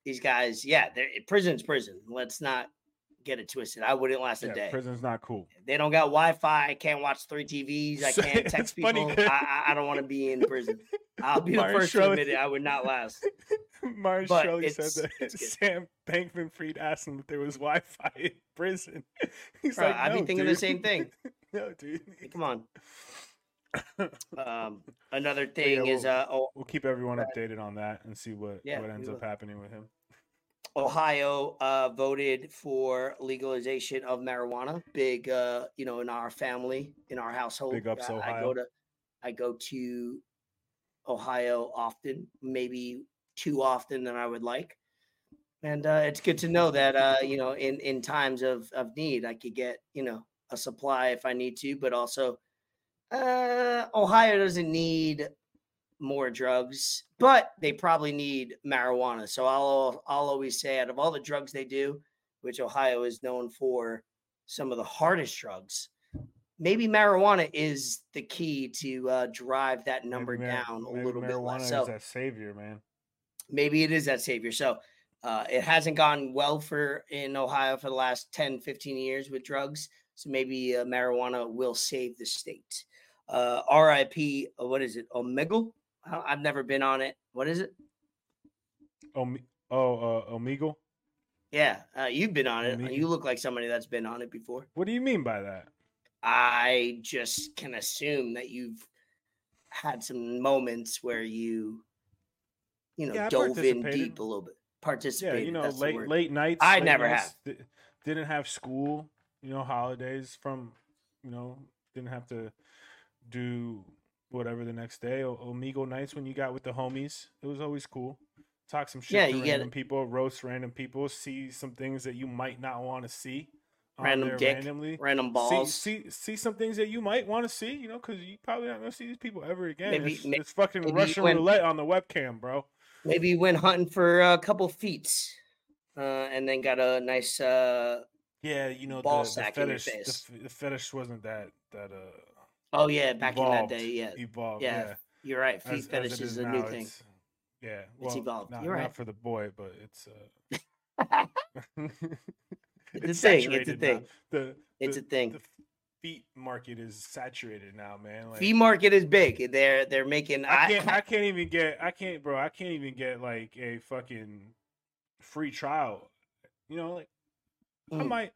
S1: these guys, yeah, they're eh, prison's prison. Let's not get it twisted. I wouldn't last a day.
S3: prison's not cool.
S1: They don't got Wi-Fi. I can't watch three TVs. I can't text
S3: funny
S1: I, I, don't want to be in prison. I'll be the first to admit it. I would not last.
S3: Martin
S1: But it's-
S3: said that. Sam Bankman-Fried asked him if there was Wi-Fi in prison. He's
S1: Bro,
S3: like,
S1: I'd be
S3: "No,
S1: thinking the same thing.
S3: no, dude.
S1: Come on. Um, another
S3: yeah,
S1: thing is
S3: well-
S1: uh, oh,
S3: We'll keep everyone updated on that and see what
S1: Yeah,
S3: what ends up happening with him.
S1: Ohio uh, voted for legalization of marijuana. Big, uh, you know, in our family, in our household.
S3: Big ups,
S1: I
S3: Ohio.
S1: go to, I go to Ohio often, maybe too often than I would like. And uh, it's good to know that uh, you know, in in times of of need, I could get you know a supply if I need to, but also, uh, Ohio doesn't need more drugs, but they probably need marijuana. So I'll I'll always say out of all the drugs they do, which Ohio is known for some of the hardest drugs, maybe marijuana is the key to uh, drive that number
S3: Maybe mar-
S1: down a little bit
S3: marijuana
S1: less.
S3: is
S1: So
S3: that savior, man.
S1: maybe it is that savior. So uh, it hasn't gone well for in Ohio for the last 10, 15 years with drugs. So maybe uh, marijuana will save the state. Uh, RIP, uh, what is it? Omegle? I've never been on it. What is it?
S3: Om- oh, uh, Omegle.
S1: Yeah, uh, you've been on it.
S3: Omegle.
S1: You look like somebody that's been on it before.
S3: What do you mean by that?
S1: I just can assume that you've had some moments where you, you know,
S3: Yeah,
S1: dove in deep a little bit. participated.
S3: Yeah, you know, late late nights.
S1: I
S3: late
S1: never
S3: nights, di- didn't have school. You know, holidays from. You know, didn't have to do whatever the next day. O- Omegle nights when you got with the homies, it was always cool. Talk some shit
S1: Yeah,
S3: to
S1: you
S3: random people, roast random people, see some things that you might not want to see
S1: Random dick,
S3: randomly.
S1: random
S3: See,
S1: balls.
S3: see, see some things that you might want to see, you know, because you probably not gonna see these people ever again.
S1: Maybe-
S3: it's,
S1: may-
S3: it's fucking
S1: maybe
S3: Russian
S1: when-
S3: roulette on the webcam, bro.
S1: Maybe he went hunting for a couple feet, uh, and then got a nice. Uh,
S3: Yeah, you know,
S1: Ball
S3: the, the
S1: sack in your
S3: fetish, the, the fetish wasn't that that uh
S1: oh yeah, back in that day, yeah,
S3: evolved.
S1: yeah,
S3: Yeah,
S1: You're right. Feet
S3: As- as
S1: fetish
S3: it
S1: is a
S3: now,
S1: new thing.
S3: Yeah, well,
S1: evolved.
S3: Not,
S1: You're
S3: not
S1: right.
S3: for the boy, but it's uh,
S1: It's a thing, it's a thing.
S3: The
S1: It's a thing.
S3: The feet market is saturated now, man. Like,
S1: Fee market is big. They're they're making.
S3: I
S1: I,
S3: can't. I can't even get. I can't, bro. I can't even get like a fucking free trial. You know, like I
S1: Mm.
S3: might,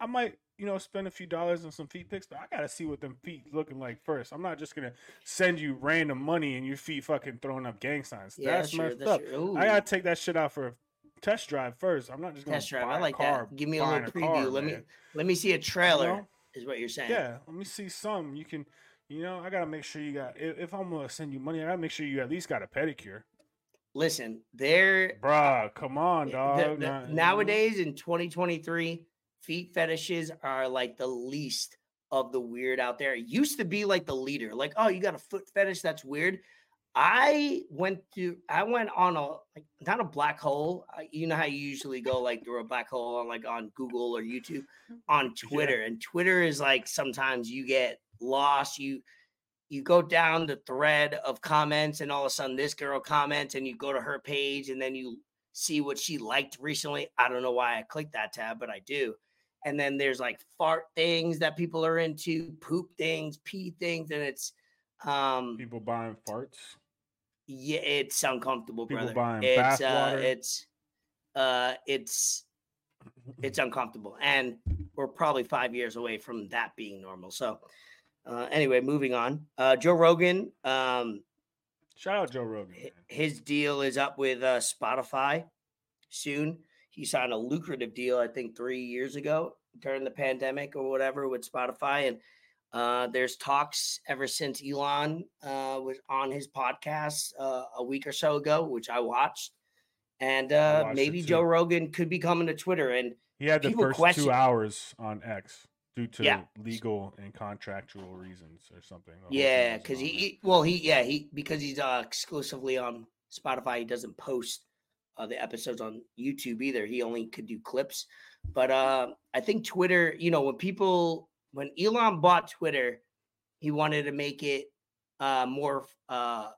S3: I might, you know, spend a few dollars on some feet pics, but I gotta see what them feet looking like first. I'm not just gonna send you random money and your feet fucking throwing up gang signs.
S1: yeah,
S3: that's
S1: sure.
S3: messed
S1: That's
S3: up. I gotta take that shit out for a test drive first. I'm not just gonna
S1: test drive.
S3: buy
S1: I
S3: a
S1: like
S3: car,
S1: that. Give me a little preview.
S3: car,
S1: let me let me see a trailer.
S3: know?
S1: Is what you're saying?
S3: Yeah, let me see some. You can, you know, I gotta make sure you got. If, if I'm gonna send you money, I gotta make sure you at least got a pedicure.
S1: Listen, they're
S3: Bruh, come on,
S1: the-
S3: dog.
S1: the-
S3: Nah,
S1: nowadays mm-hmm. in 2023, feet fetishes are like the least of the weird out there. It used to be like the leader. Like, oh, you got a foot fetish? That's weird. I went to I went on a like not a black hole. I- You know how you usually go like through a black hole on like on Google or YouTube mm. on Twitter. And Twitter is like sometimes you get lost. You you go down the thread of comments and all of a sudden this girl comments and you go to her page and then you see what she liked recently. I don't know why I clicked that tab, but I do. And then there's like fart things that people are into, poop things, pee things, and it's um
S3: people buying farts.
S1: yeah, it's uncomfortable,
S3: People
S1: brother.
S3: buying
S1: it's uh
S3: water.
S1: it's uh it's it's uncomfortable. And we're probably five years away from that being normal. So uh anyway, moving on. Uh Joe Rogan, um
S3: Shout out Joe Rogan. Man.
S1: his deal is up with uh, Spotify soon. He signed a lucrative deal, I think, three years ago during the pandemic or whatever with Spotify. And uh, there's talks ever since Elon uh, was on his podcast uh, a week or so ago, which I watched. And uh,
S3: watched
S1: maybe. Joe Rogan could be coming to Twitter. And
S3: He had the first
S1: question-
S3: two hours on X due to
S1: Yeah.
S3: legal and contractual reasons or something. the whole thing
S1: yeah, because he, well, he, yeah, he, because he's uh, exclusively on Spotify, he doesn't post uh, the episodes on YouTube either. He only could do clips. But uh, I think Twitter, you know, when people, when Elon bought Twitter, he wanted to make it uh, more, uh,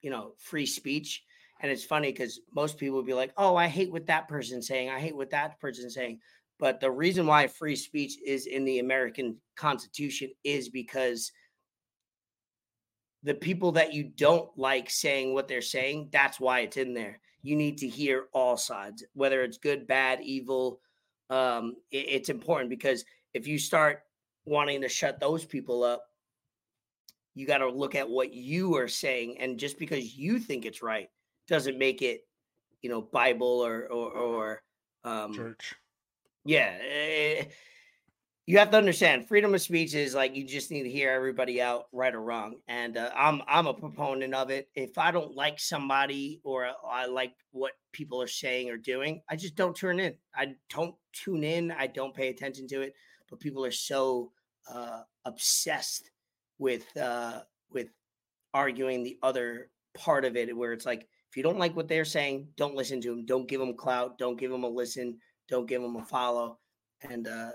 S1: you know, free speech. And it's funny because most people would be like, oh, I hate what that person's saying. I hate what that person's saying. But the reason why free speech is in the American Constitution is because the people that you don't like saying what they're saying, that's why it's in there. You need to hear all sides, whether it's good, bad, evil. Um, it- it's important because if you start wanting to shut those people up, you got to look at what you are saying, and just because you think it's right doesn't make it, you know, Bible or or, or um,
S3: church.
S1: yeah, eh, you have to understand freedom of speech is like you just need to hear everybody out, right or wrong. And uh, I'm I'm a proponent of it. If I don't like somebody or I like what people are saying or doing, I just don't turn in. I don't tune in. I don't pay attention to it. But people are so uh, obsessed with uh, with arguing the other part of it, where it's like if you don't like what they're saying, don't listen to them. Don't give them clout. Don't give them a listen don't give them a follow. And uh,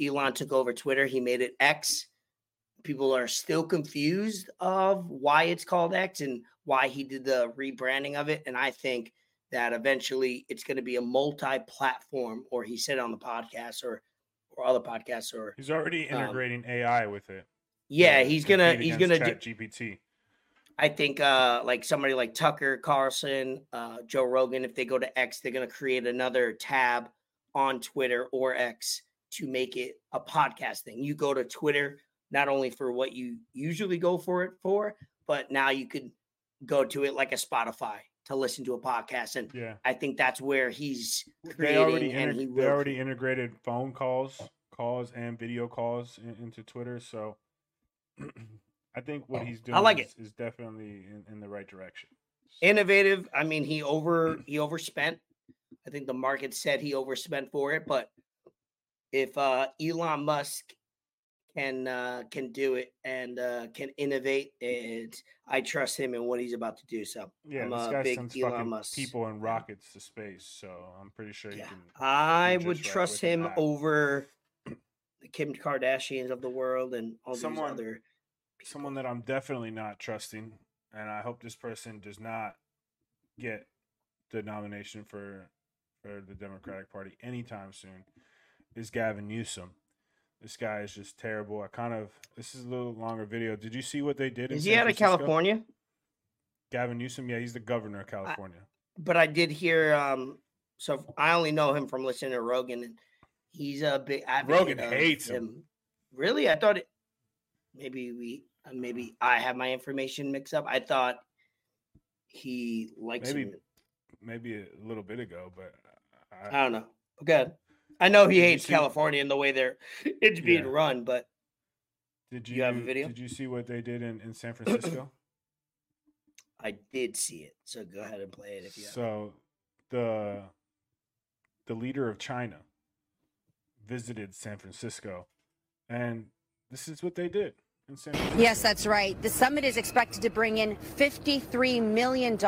S1: Elon took over Twitter. He made it X. People are still confused of why it's called X and why he did the rebranding of it. And I think that eventually it's going to be a multi-platform, or he said on the podcast, or or other podcasts, or
S3: He's already
S1: um,
S3: integrating AI with it.
S1: yeah, he's gonna he's gonna
S3: against
S1: do,
S3: GPT.
S1: I think uh like somebody like Tucker Carlson, uh Joe Rogan, if they go to X, they're gonna create another tab on Twitter or X to make it a podcast thing. You go to Twitter not only for what you usually go for it for, but now you could go to it like a Spotify to listen to a podcast. And
S3: Yeah,
S1: I think that's where he's
S3: they
S1: creating
S3: already
S1: and
S3: integ-
S1: he
S3: they already integrated phone calls, calls and video calls in, into Twitter. So I think what oh, he's doing
S1: I like
S3: is, is definitely in, in the right direction. So,
S1: innovative. I mean, he over he overspent. I think the market said he overspent for it, but if uh, Elon Musk can uh, can do it and uh, can innovate, and I trust him in what he's about to do. So
S3: Yeah,
S1: I'm
S3: this
S1: a
S3: guy
S1: big
S3: sends
S1: Elon Musk.
S3: people and rockets to space, so I'm pretty sure he
S1: Yeah,
S3: can.
S1: I would trust him
S3: app.
S1: over the Kim Kardashians of the world and all
S3: Someone-
S1: these other.
S3: someone that I'm definitely not trusting, and I hope this person does not get the nomination for for the Democratic Party anytime soon, is Gavin Newsom. This guy is just terrible. I kind of this is a little longer video. Did you see what they did? in
S1: Is he
S3: San
S1: out of
S3: Francisco?
S1: California?
S3: Gavin Newsom, yeah, he's the governor of California.
S1: But I did hear. um So I only know him from listening to Rogan, and he's a big.
S3: Rogan hates him.
S1: Really, I thought it. Maybe we. uh, Maybe I have my information mixed up. I thought he likes
S3: Maybe
S1: him.
S3: Maybe a little bit ago, but I,
S1: I don't know. Good. I know he
S3: Did
S1: hates California and the way they're it's being
S3: Yeah.
S1: run, but
S3: did you,
S1: you have a video?
S3: Did you see what they did in, in San Francisco?
S1: I did see it. So go ahead and play it if you have.
S3: So the the leader of China visited San Francisco and this is what they did in San Francisco.
S7: Yes, that's right. The summit is expected to bring in $53 million,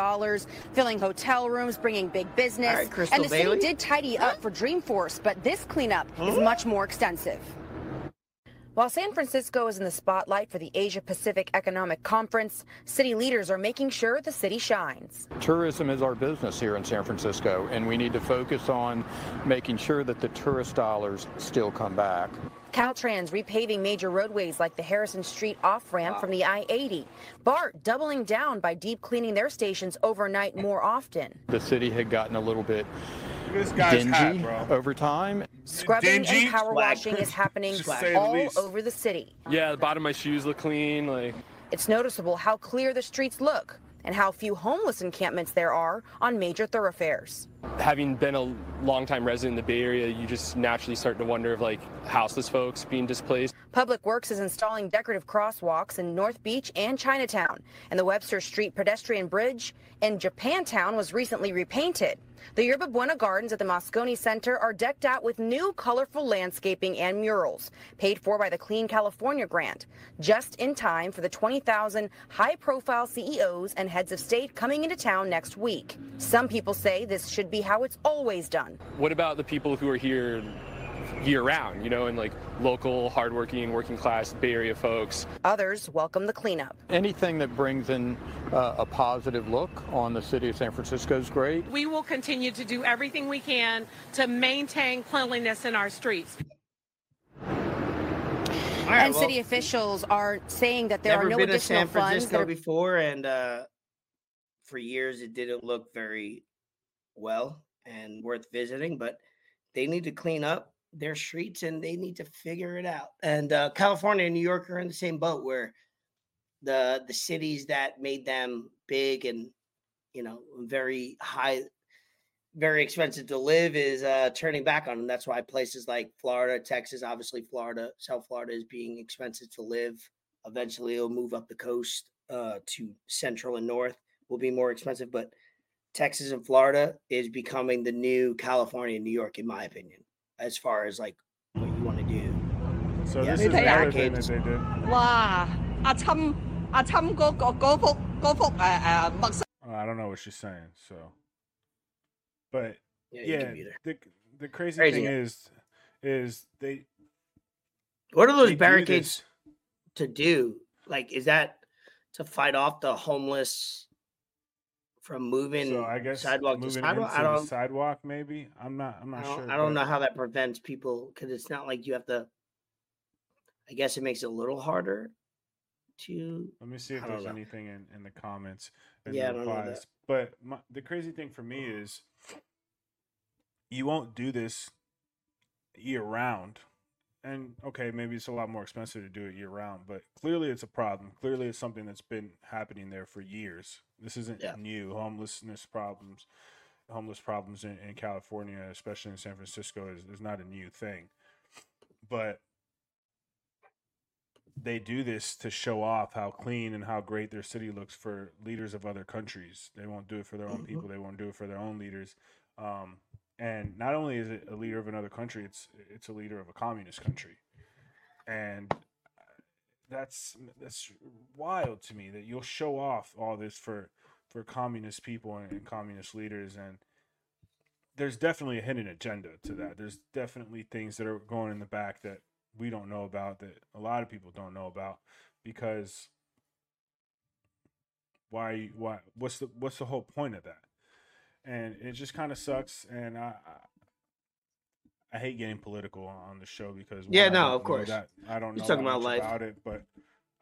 S7: filling hotel rooms, bringing big business.
S1: All right, Crystal
S7: and the
S1: Bailey.
S7: city did tidy up for Dreamforce, but this cleanup is hmm? much more extensive. While San Francisco is in the spotlight for the Asia Pacific Economic Conference, city leaders are making sure the city shines.
S8: Tourism is our business here in San Francisco, and we need to focus on making sure that the tourist dollars still come back.
S7: Caltrans repaving major roadways like the Harrison Street off ramp from the I 80. BART doubling down by deep cleaning their stations overnight more often.
S8: The city had gotten a little bit
S3: this guy's hat,
S8: dingy
S3: bro.
S8: over time.
S7: Scrubbing
S3: Dingy?
S7: and power
S1: Swag.
S7: washing is happening
S3: To say the
S7: all over the city.
S9: Yeah, the bottom of my shoes look clean. Like,
S7: It's noticeable how clear the streets look and how few homeless encampments there are on major thoroughfares.
S9: having been a longtime resident in the Bay Area, you just naturally start to wonder of like houseless folks being displaced.
S7: Public Works is installing decorative crosswalks in North Beach and Chinatown, and the Webster Street pedestrian bridge in Japantown was recently repainted. The Yerba Buena Gardens at the Moscone Center are decked out with new colorful landscaping and murals, paid for by the Clean California grant, just in time for the 20,000 high-profile CEOs and heads of state coming into town next week. Some people say this should be how it's always done.
S9: What about the people who are here year round, you know, and like local, hardworking, working class Bay Area folks?
S7: Others welcome the cleanup.
S8: Anything that brings in uh, a positive look on the city of San Francisco is great.
S10: We will continue to do everything we can to maintain cleanliness in our streets.
S1: All right,
S7: and
S1: well,
S7: city officials are saying that there
S1: never
S7: are no
S1: been to
S7: additional
S1: San
S7: funds
S1: Francisco
S7: that are
S1: before, and uh, for years it didn't look very well and worth visiting. But they need to clean up their streets and they need to figure it out. And uh, California and New York are in the same boat where the the cities that made them big and you know very high very expensive to live is uh turning back on them that's why places like florida texas obviously florida south florida is being expensive to live. Eventually it'll move up the coast uh to central and north will be more expensive but texas and florida is becoming the new california and new york in my opinion as far as like what you want to do
S3: So
S1: Yeah,
S3: this
S1: they
S3: is
S1: take
S3: another thing that
S1: arcades.
S3: they did.
S10: 哇！阿侵阿侵嗰个嗰幅嗰幅诶诶墨西
S3: Uh, I don't know what she's saying. So, but
S1: yeah, you
S3: yeah,
S1: can be there.
S3: the the crazy,
S1: Crazy,
S3: thing
S1: yeah.
S3: is, is they
S1: what are those
S3: they do
S1: barricades
S3: this-
S1: to do like is that to fight off the homeless From moving
S3: So I guess
S1: sidewalk to sidewalk i don't
S3: sidewalk, maybe. I'm not. I'm not
S1: don't,
S3: sure.
S1: I don't
S3: but-
S1: know how that prevents people because it's not like you have to. I guess it makes it a little harder to.
S3: Let me see if there's
S1: know.
S3: anything in, in the comments. in
S1: Yeah,
S3: the
S1: I don't know that.
S3: replies. But my, the crazy thing for me uh-huh. is, you won't do this year round. And okay, maybe it's a lot more expensive to do it year round, but clearly it's a problem. Clearly it's something that's been happening there for years. This isn't
S1: Yeah.
S3: new. Homelessness problems, homeless problems in, in California, especially in San Francisco, is, is not a new thing. But they do this to show off how clean and how great their city looks for leaders of other countries. They won't do it for their own
S1: Mhm.
S3: people. They won't do it for their own leaders. Um, and not only is it a leader of another country, it's it's a leader of a communist country, and uh, that's that's wild to me that you'll show off all this for for communist people and, and communist leaders and there's definitely a hidden agenda to that. There's definitely things that are going in the back that we don't know about that a lot of people don't know about because why why what's the what's the whole point of that? And it just kind of sucks and I, I I hate getting political on the show because
S1: Yeah, no, of course.
S3: that I don't
S1: We're
S3: know
S1: talking about life.
S3: about it, but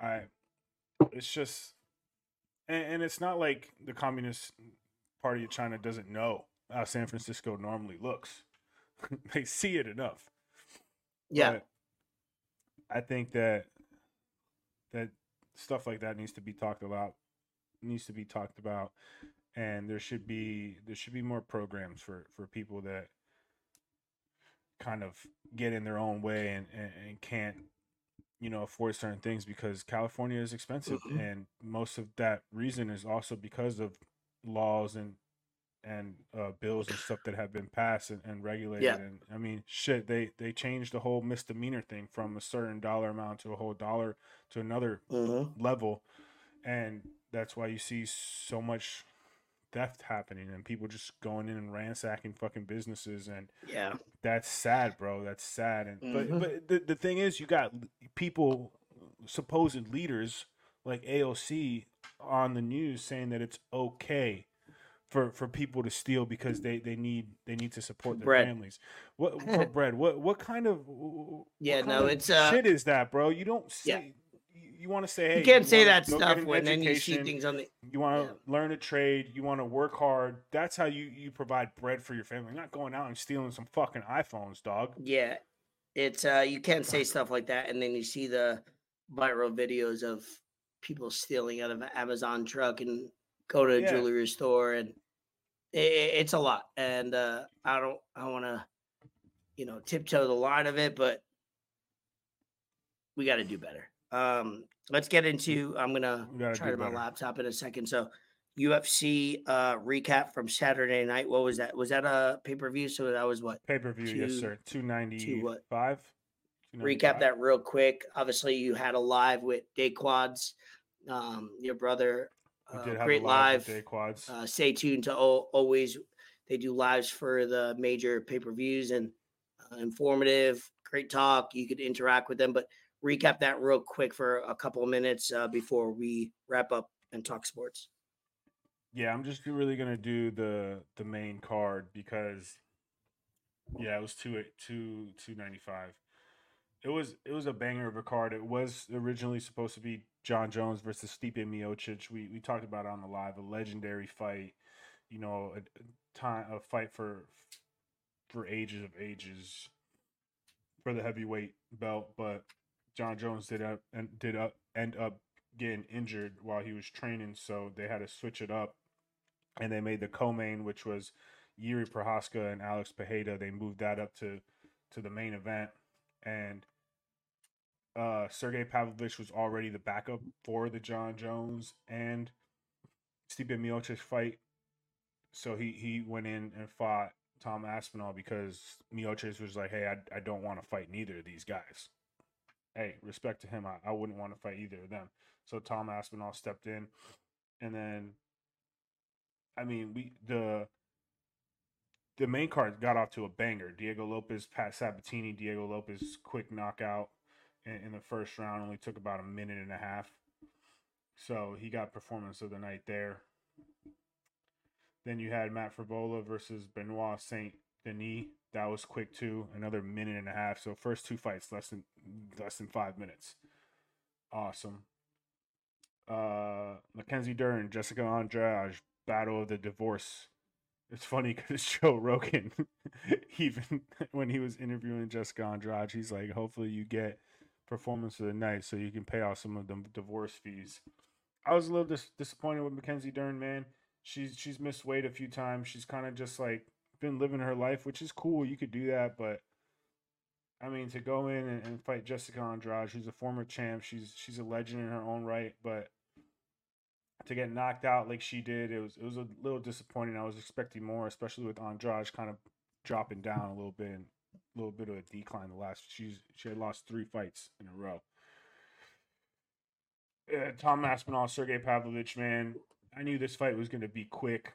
S3: I it's just and, and it's not like the Communist Party of China doesn't know how San Francisco normally looks. they see it enough.
S1: Yeah.
S3: But I think that that stuff like that needs to be talked about needs to be talked about and there should be there should be more programs for for people that kind of get in their own way and and, and can't you know afford certain things because California is expensive
S1: Mhm.
S3: and most of that reason is also because of laws and and uh, bills and stuff that have been passed and, and regulated
S1: Yeah.
S3: and I mean shit they they changed the whole misdemeanor thing from a certain dollar amount to a whole dollar to another
S1: Mhm.
S3: level and that's why you see so much theft happening and people just going in and ransacking fucking businesses and
S1: Yeah.
S3: that's sad bro that's sad and
S1: Mhm.
S3: but but the, the thing is you got people supposed leaders like AOC on the news saying that it's okay for for people to steal because they they need they need to support their
S1: Bread.
S3: families what for bread what what kind of what
S1: Yeah,
S3: kind
S1: no,
S3: of
S1: it's, uh,
S3: shit is that bro you don't say
S1: Yeah.
S3: You, you want to say hey
S1: you can't say that stuff when then you see things on the
S3: you want to learn a trade you want to work hard that's how you you provide bread for your family not going out and stealing some fucking iphones dog
S1: Yeah, it's uh you can't say stuff like that, and then you see the viral videos of people stealing out of an Amazon truck and go to a
S3: Yeah.
S1: jewelry store, and i i- it's a lot. And uh I don't I want to you know tiptoe the line of it, but we got to do better. Um, let's get into. I'm gonna try to my laptop in a second. So. UFC uh recap from Saturday night. What was that? Was that a pay per view? So that was what?
S3: pay-per-view yes sir 295
S1: what?
S3: 295?
S1: recap that real quick. Obviously, you had a live with Day Quads, um, your brother. Uh,
S3: did have a
S1: great
S3: live. Day Quads.
S1: Uh, stay tuned to al- always. They do lives for the major pay per views and uh, informative. Great talk. You could interact with them, but recap that real quick for a couple of minutes uh, before we wrap up and talk sports.
S3: Yeah, I'm just really gonna do the the main card because yeah, it was two two two ninety five. It was it was a banger of a card. It was originally supposed to be Jon Jones versus Stipe Miocic. We we talked about it on the live, a legendary fight. You know, a, time a fight for for ages of ages for the heavyweight belt, but Jon Jones did up and did up end up getting injured while he was training, so they had to switch it up, and they made the co-main, which was Yuri Prochazka and Alex Pereira. They moved that up to to the main event, and uh Sergey Pavlovich was already the backup for the Jon Jones and Stipe Miocic fight, so he he went in and fought Tom Aspinall because Miocic was like, "Hey, I I don't want to fight neither of these guys." Hey, respect to him, I, I wouldn't want to fight either of them. So Tom Aspinall stepped in, and then, I mean, we the the main card got off to a banger. Diego Lopes, Pat Sabatini, Diego Lopes, quick knockout in, in the first round. Only took about a minute and a half. So he got performance of the night there. Then you had Matt Frevola versus Benoit Saint Denis. That was quick too. Another minute and a half. So first two fights less than less than five minutes. Awesome. Uh Mackenzie Dern, Jessica Andrade, Battle of the Divorce. It's funny because Joe Rogan, even when he was interviewing Jessica Andrade, he's like, hopefully you get performance of the night so you can pay off some of the divorce fees. I was a little dis- disappointed with Mackenzie Dern, man. She's she's missed weight a few times. She's kind of just like been living her life, which is cool. You could do that, but I mean, to go in and, and fight Jessica Andrade, who's a former champ, she's she's a legend in her own right, but to get knocked out like she did, it was it was a little disappointing. I was expecting more, especially with Andrade kind of dropping down a little bit, and a little bit of a decline. The last she's she had lost three fights in a row. Uh, Tom Aspinall, Sergey Pavlovich, man, I knew this fight was going to be quick.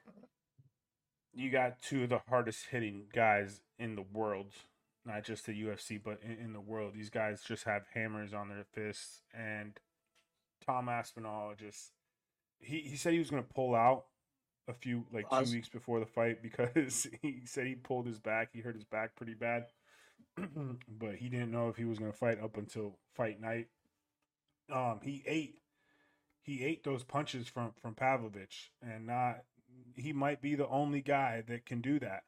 S3: You got two of the hardest hitting guys in the world, not just the UFC, but in, in the world. These guys just have hammers on their fists, and Tom Aspinall just he, he said he was going to pull out a few like two weeks before the fight because he said he pulled his back. He hurt his back pretty bad, but he didn't know if he was going to fight up until fight night. Um, he ate he ate those punches from from Pavlovich, and not he might be the only guy that can do that.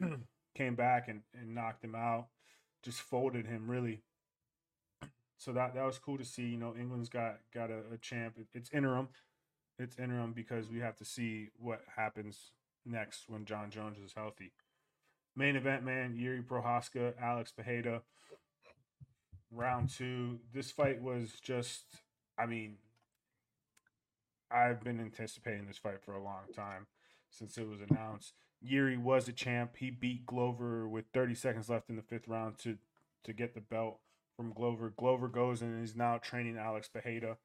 S3: Came back and, and knocked him out, just folded him really. So that that was cool to see. You know, England's got got a, a champ. It, it's interim, it's interim because we have to see what happens next when Jon Jones is healthy. Main event, man, Yuri Prochazka, Alex Pereira. Round two. This fight was just, I mean, I've been anticipating this fight for a long time since it was announced. Yuri was a champ. He beat Glover with 30 seconds left in the fifth round to to get the belt from Glover. Glover goes and is now training Alex Pereira.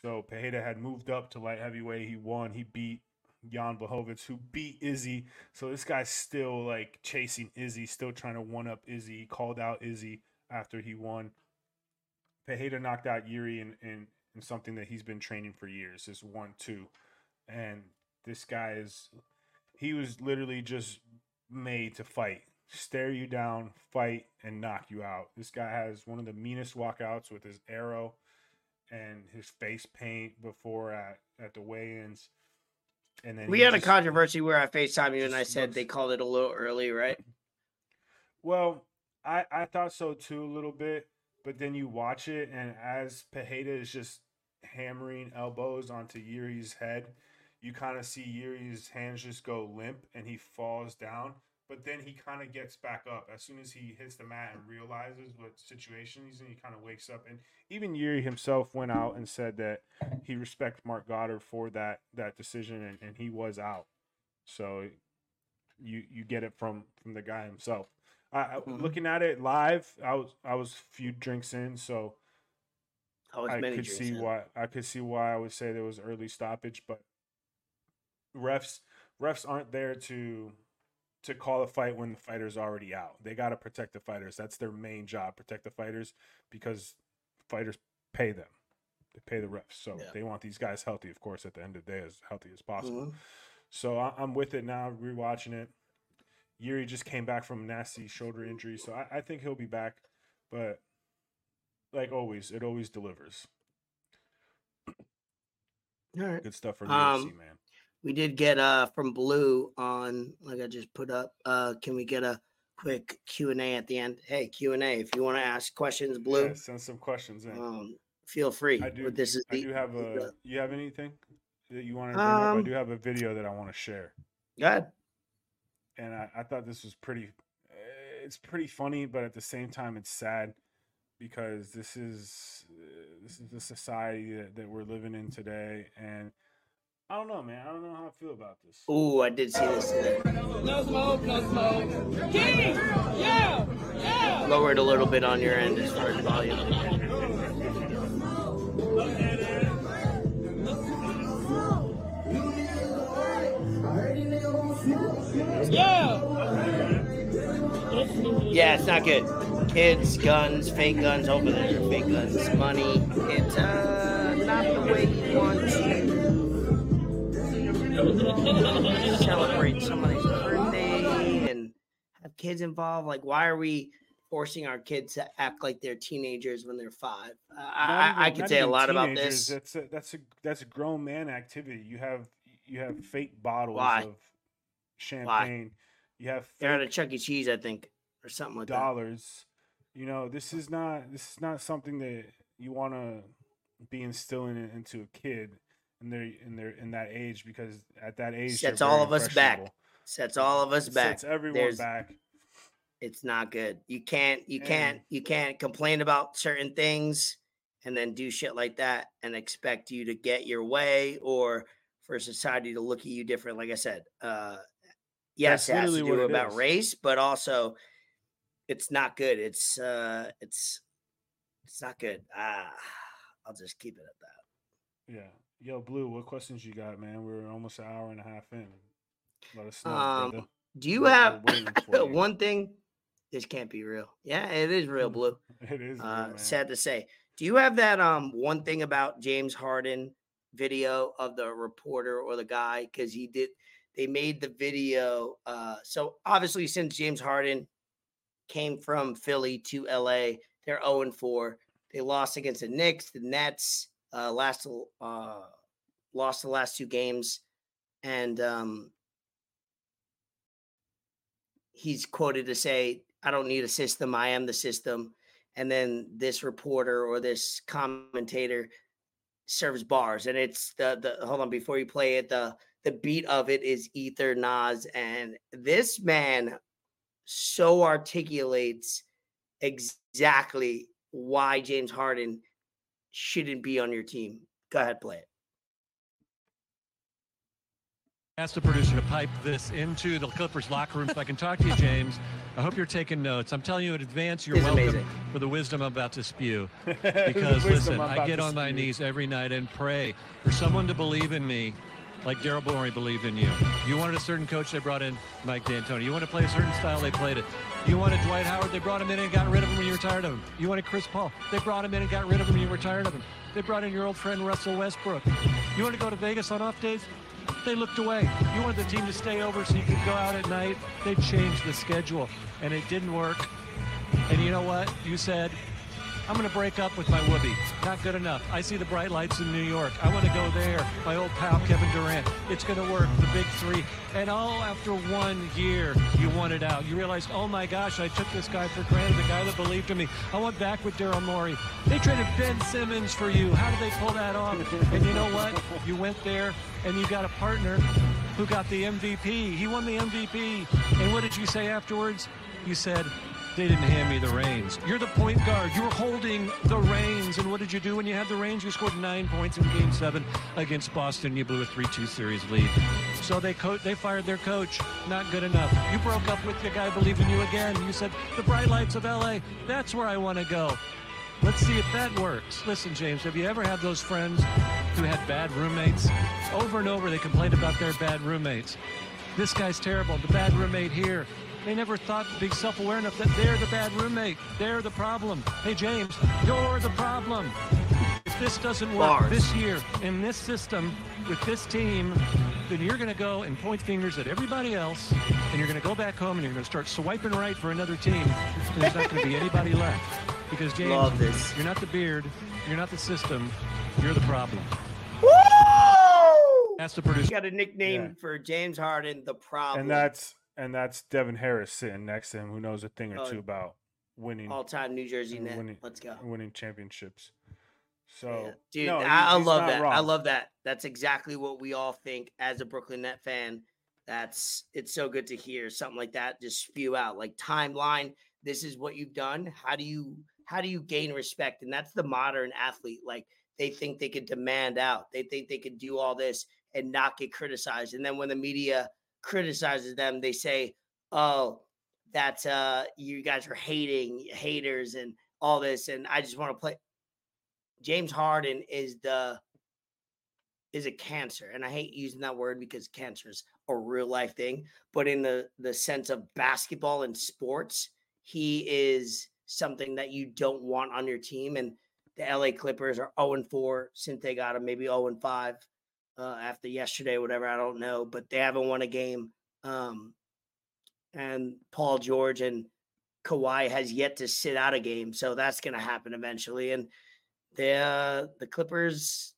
S3: So Pereira had moved up to light heavyweight. He won. He beat Jan Blachowicz, who beat Izzy. So this guy's still like chasing Izzy, still trying to one up Izzy. He called out Izzy after he won. Pereira knocked out Yuri in, in, in something that he's been training for years. Is one two, and this guy is he was literally just made to fight, stare you down, fight, and knock you out. This guy has one of the meanest walkouts with his arrow and his face paint before at at the weigh-ins. And then
S1: We had a controversy where I FaceTime you and I said
S3: looks-
S1: they called it a little early, right?
S3: Well, I I thought so too a little bit, but then you watch it and as Pereira is just hammering elbows onto Yuri's head, you kind of see Yuri's hands just go limp and he falls down. But then he kind of gets back up as soon as he hits the mat and realizes what situation he's in. He kind of wakes up, and even Yuri himself went out and said that he respects Marc Goddard for that that decision, and, and he was out. So you you get it from from the guy himself. I,
S1: Mhm.
S3: looking at it live, I was I was a few drinks in, so
S1: I
S3: I could see
S1: in.
S3: why I could see why I would say there was early stoppage, but refs refs aren't there to to call a fight when the fighter's already out. They got to protect the fighters. That's their main job, protect the fighters because fighters pay them. They pay the refs, so
S1: Yeah.
S3: they want these guys healthy, of course, at the end of the day, as healthy as possible.
S1: Mhm.
S3: So I, I'm with it now, rewatching it. Yuri just came back from a nasty shoulder injury, so I, I think he'll be back. But like always, it always delivers.
S1: All right.
S3: Good stuff for the
S1: Um,
S3: UFC, man.
S1: We did get uh from Blue on like I just put up. Uh can we get a quick Q and A at the end? Hey, Q and A. If you want to ask questions, Blue,
S3: Yeah, send some questions in.
S1: um, feel free.
S3: I do.
S1: But this is
S3: I
S1: the,
S3: do have
S1: this is
S3: a.
S1: the-
S3: You have anything that you want to bring up? I
S1: Um,
S3: do have a video that I want to share,
S1: Go ahead.
S3: And I, I thought this was pretty. uh, It's pretty funny, but at the same time, it's sad because this is uh, this is the society that, that we're living in today, and I don't know, man. I don't know how I feel about this.
S1: Ooh, I did see this today.
S11: No smoke, no smoke. King! Yeah! Yeah!
S1: Lower it a little bit on your end as far as volume.
S11: Yeah!
S1: Yeah, it's not good. Kids, guns, fake guns over there, fake guns, money. It's uh not the way you want to celebrate somebody's birthday and have kids involved. Like, why are we forcing our kids to act like they're teenagers when they're five? Uh,
S3: Not
S1: I, I, I could say a
S3: even
S1: lot about
S3: teenagers.
S1: this.
S3: That's a that's a that's a grown man activity. You have you have fake bottles
S1: Why?
S3: of champagne. You have
S1: They're at a Chuck E. Cheese, I think, or something like that.
S3: dollars. You know, this is not this is not something that you want to be instilling it into a kid in their in their in that age because at that age
S1: Sets all of us back. Sets all of us
S3: It
S1: back.
S3: Sets everyone
S1: There's-
S3: back.
S1: it's not good. You can't you
S3: And-
S1: can't you can't complain about certain things and then do shit like that and expect you to get your way or for society to look at you different. Like I said, uh yes,
S3: That's
S1: it has to
S3: literally what
S1: do about
S3: is.
S1: race, but also it's not good. It's uh it's it's not good. Ah, I'll just keep it at that.
S3: Yeah. Yo, Blue, what questions you got, man? We're almost an hour and a half in. Let us know,
S1: Um, do you
S3: We're- we're
S1: have
S3: you.
S1: one thing? This can't be real. Yeah, it is real, Blue.
S3: It is. real,
S1: Uh,
S3: man.
S1: sad to say. Do you have that um one thing about James Harden video of the reporter or the guy? Because he did they made the video. Uh so obviously since James Harden came from Philly to LA, they're 0 and 4. They lost against the Knicks, the Nets, uh last uh lost the last two games. And um he's quoted to say, I don't need a system, I am the system. And then this reporter or this commentator serves bars. And it's the the hold on before you play it, the the beat of it is Ether Nas. And this man so articulates exactly why James Harden shouldn't be on your team. Go ahead, play it.
S12: Ask the producer to pipe this into the Clippers locker room so I can talk to you, James. I hope you're taking notes. I'm telling you in advance, you're
S1: This
S12: welcome
S1: amazing.
S12: for the wisdom I'm about to spew. Because listen,
S3: I'm
S12: I
S3: about
S12: get
S3: to
S12: on my
S3: spew.
S12: knees every night and pray for someone to believe in me like Daryl Morey believed in you. You wanted a certain coach, they brought in Mike D'Antoni. You want to play a certain style, they played it. You wanted Dwight Howard, they brought him in and got rid of him when you were tired of him. You wanted Chris Paul, they brought him in and got rid of him when you were tired of him. They brought in your old friend Russell Westbrook. You want to go to Vegas on off days? They looked away. You wanted the team to stay over so you could go out at night. They changed the schedule, and it didn't work. And you know what? You said, I'm going to break up with my whoopee. Not good enough. I see the bright lights in New York. I want to go there. My old pal Kevin Durant. It's going to work. The big three. And all after one year, you wanted out. You realized, oh my gosh, I took this guy for granted, the guy that believed in me. I went back with Daryl Morey. They traded Ben Simmons for you. How did they pull that off? And you know what? You went there and you got a partner who got the MVP. He won the MVP. And what did you say afterwards? You said, they didn't hand me the reins. You're the point guard. You were holding the reins. And what did you do when you had the reins? You scored nine points in Game Seven against Boston. You blew a 3-2 series lead. So they co- they fired their coach. Not good enough. You broke up with the guy believing you again. You said the bright lights of LA. That's where I want to go. Let's see if that works. Listen, James, have you ever had those friends who had bad roommates? Over and over, they complained about their bad roommates. This guy's terrible. The bad roommate here. They never thought to be self-aware enough that they're the bad roommate. They're the problem. Hey, James, you're the problem. If this doesn't work
S1: Bars.
S12: this year in this system with this team, then you're going to go and point fingers at everybody else, and you're going to go back home and you're going to start swiping right for another team. And there's not going to be anybody left because James,
S1: Love this.
S12: you're not the beard, you're not the system, you're the problem.
S1: Woo!
S12: That's the producer.
S1: Got a nickname
S3: Yeah.
S1: for James Harden, the problem.
S3: and that's and that's Devin Harris sitting next to him, who knows a thing or
S1: Oh,
S3: two about winning,
S1: all-time New Jersey net.
S3: winning,
S1: Let's go.
S3: winning championships. So,
S1: Yeah. Dude,
S3: no,
S1: I, I love that. I love that. That's exactly what we all think as a Brooklyn Net fan. That's it's so good to hear something like that just spew out. Like timeline, this is what you've done. How do you how do you gain respect? And that's the modern athlete. Like they think they could demand out. They think they could do all this and not get criticized. And then when the media criticizes them, they say, "Oh, that's uh you guys are hating haters and all this and I just want to play James Harden is the is a cancer, and I hate using that word because cancer is a real life thing. But in the the sense of basketball and sports, he is something that you don't want on your team. And the LA Clippers are zero and four since they got him, maybe zero and five uh, after yesterday, whatever. I don't know, but they haven't won a game. Um, and Paul George and Kawhi has yet to sit out a game, so that's going to happen eventually. And the uh, the Clippers,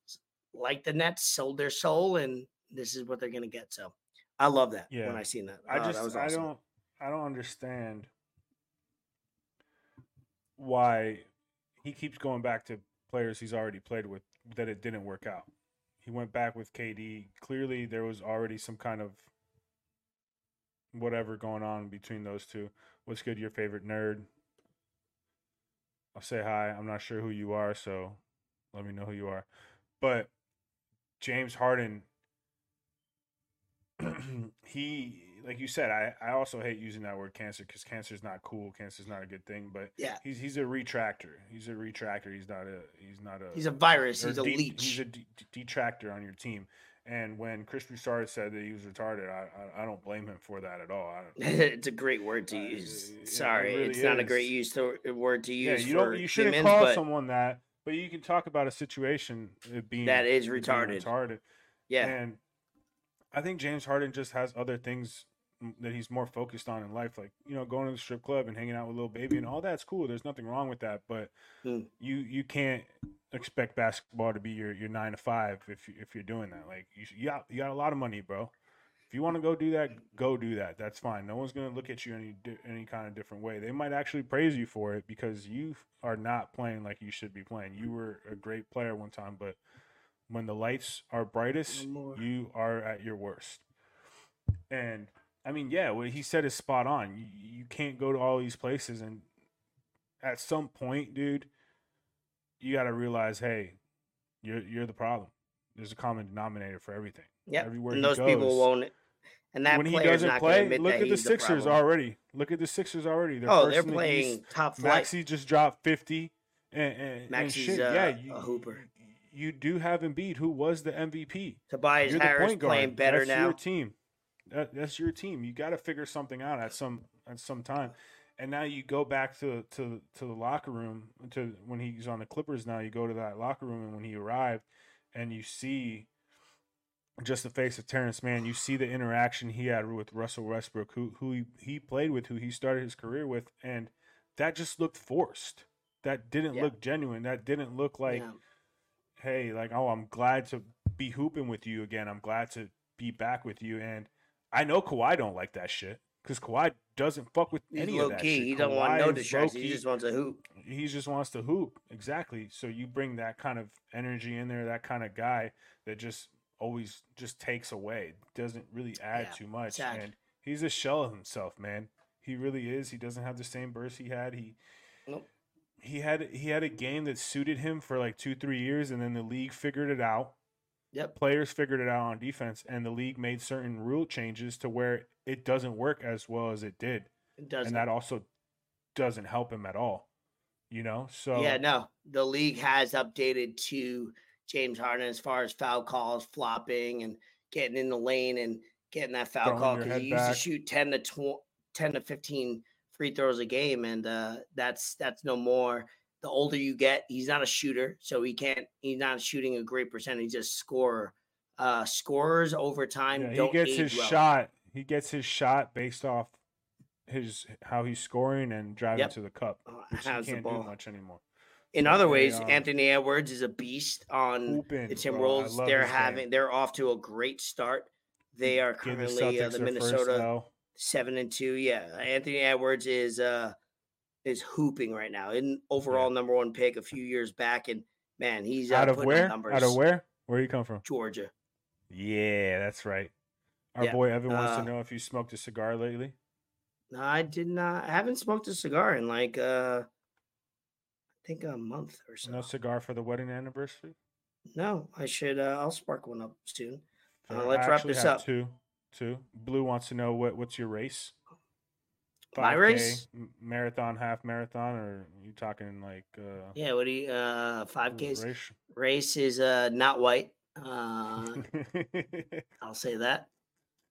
S1: like the Nets, sold their soul, and this is what they're going to get. So I love that
S3: Yeah.
S1: when I seen that.
S3: I
S1: Uh,
S3: just
S1: that was
S3: I don't I don't understand why he keeps going back to players he's already played with that it didn't work out. He went back with KD. Clearly there was already some kind of whatever going on between those two. What's good, your favorite nerd? I'll say hi. I'm not sure who you are, so let me know who you are. But James Harden he like you said, I, I also hate using that word cancer because cancer is not cool. Cancer is not a good thing. But
S1: Yeah.
S3: he's he's a retractor. He's a retractor. He's not a he's not a
S1: He's a virus. He's a
S3: de-
S1: leech.
S3: He's a de- detractor on your team. And when Chris Broussard said that he was retarded, I, I, I don't blame him for that at all. I don't,
S1: it's a great word to use.
S3: Uh, it
S1: Sorry,
S3: really
S1: it's not a great use to, word to use.
S3: yeah,
S1: you
S3: don't you shouldn't
S1: humans,
S3: call
S1: but
S3: someone that, but you can talk about a situation being
S1: That is
S3: it
S1: retarded.
S3: retarded.
S1: Yeah.
S3: and I think James Harden just has other things that he's more focused on in life, like you know, going to the strip club and hanging out with little baby and all that's cool. There's nothing wrong with that, but
S1: Mm.
S3: you you can't expect basketball to be your, your nine to five if you, if you're doing that. Like you you got you got a lot of money, bro. If you want to go do that, go do that. That's fine. No one's gonna look at you any any kind of different way. They might actually praise you for it because you are not playing like you should be playing. You were a great player one time, but when the lights are brightest, you are at your worst. And I mean, yeah, what he said is spot on. You, you can't go to all these places, and at some point, dude, you got to realize, hey, you're you're the problem. There's a common denominator for everything.
S1: Yep,
S3: Everywhere
S1: and those people won't. And that
S3: when he doesn't play, look at the
S1: he's the
S3: Sixers already. Look at the Sixers already. They're
S1: Oh, they're
S3: in the
S1: playing
S3: East.
S1: top flight.
S3: Maxey just dropped fifty, and, and, and shit.
S1: uh,
S3: yeah, you,
S1: a hooper.
S3: you do have Embiid, who was the MVP.
S1: Tobias
S3: You're
S1: Harris playing better
S3: that's
S1: now.
S3: your team. That, that's your team. You got to figure something out at some at some time. And now you go back to to to the locker room to when he's on the Clippers. Now you go to that locker room, and when he arrived, and you see just the face of Terance Mann. You see the interaction he had with Russell Westbrook, who who he, he played with, who he started his career with, and that just looked forced. That didn't
S1: Yeah.
S3: look genuine. That didn't look like
S1: Yeah.
S3: hey, like, oh, I'm glad to be hooping with you again. I'm glad to be back with you. And I know Kawhi don't like that shit because Kawhi doesn't fuck with
S1: He's
S3: any
S1: low
S3: of that
S1: key.
S3: shit.
S1: He don't want
S3: Kawhi
S1: no
S3: is
S1: distractions. He just wants to hoop.
S3: He just wants to hoop. Exactly. So you bring that kind of energy in there, that kind of guy that just always just takes away, doesn't really add
S1: Yeah,
S3: too much.
S1: sad.
S3: And he's a shell of himself, man. He really is. He doesn't have the same burst he had. He
S1: Nope.
S3: he had he had a game that suited him for like two three years, and then the league figured it out.
S1: Yep.
S3: Players figured it out on defense, and the league made certain rule changes to where it doesn't work as well as it did,
S1: It doesn't.
S3: and that also doesn't help him at all. You know, so
S1: Yeah, no. The league has updated to James Harden as far as foul calls, flopping, and getting in the lane and getting that foul call because he used to shoot ten to tw- ten to fifteen free throws a game, and uh, that's that's no more. The older you get, he's not a shooter, so he can't. He's not shooting a great percentage. He's just scorer. Uh, scorers over time
S3: Yeah, he gets his
S1: well.
S3: shot. He gets his shot based off his how he's scoring and driving
S1: Yep.
S3: to the cup,
S1: Uh,
S3: which he
S1: has the
S3: can't do much anymore.
S1: In other
S3: They,
S1: ways,
S3: um,
S1: Anthony Edwards is a beast on the Timberwolves. They're
S3: his game.
S1: having they're off to a great start. They are
S3: Give the
S1: currently uh, the
S3: first
S1: Minnesota
S3: L.
S1: seven and two. Yeah, Anthony Edwards is uh is hooping right now. In overall number one pick a few years back, and man, he's
S3: Out of where?
S1: Numbers.
S3: Out of where? Where you come from?
S1: Georgia.
S3: Yeah, that's right. Our
S1: Yeah,
S3: boy Evan wants
S1: uh,
S3: to know if you smoked a cigar lately.
S1: No, I did not. I haven't smoked a cigar in like uh, I think a month or so.
S3: No cigar for the wedding anniversary.
S1: No, I should. Uh, I'll spark one up soon. Uh, let's wrap this up.
S3: Two, two. Blue wants to know what what's your race?
S1: My race?
S3: marathon, half marathon, or you talking like uh,
S1: Yeah, what do you uh five Ks?
S3: race?
S1: Race is uh not white. Uh I'll say that.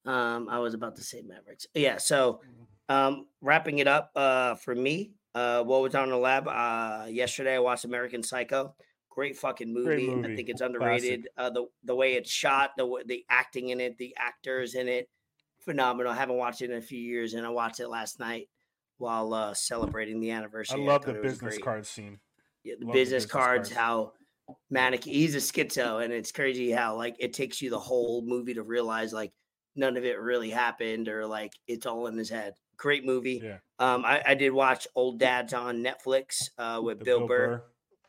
S1: Um I was about to say Mavericks. Yeah, so um wrapping it up uh for me, uh what was on the lab uh yesterday I watched American Psycho. Great fucking movie. I
S3: movie.
S1: think it's
S3: Classic.
S1: underrated. Uh the the way it's shot, the the acting in it, the actors in it. Phenomenal. I haven't watched it in a few years and I watched it last night while uh celebrating the anniversary.
S3: I love the
S1: it was
S3: business card scene.
S1: yeah, the business,
S3: business
S1: cards,
S3: cards.
S1: how manic he's a schizo, and it's crazy how like it takes you the whole movie to realize like none of it really happened or like it's all in his head. Great movie.
S3: Yeah.
S1: Um, I, I did watch Old Dads on Netflix uh, with
S3: The
S1: Bill, Burr.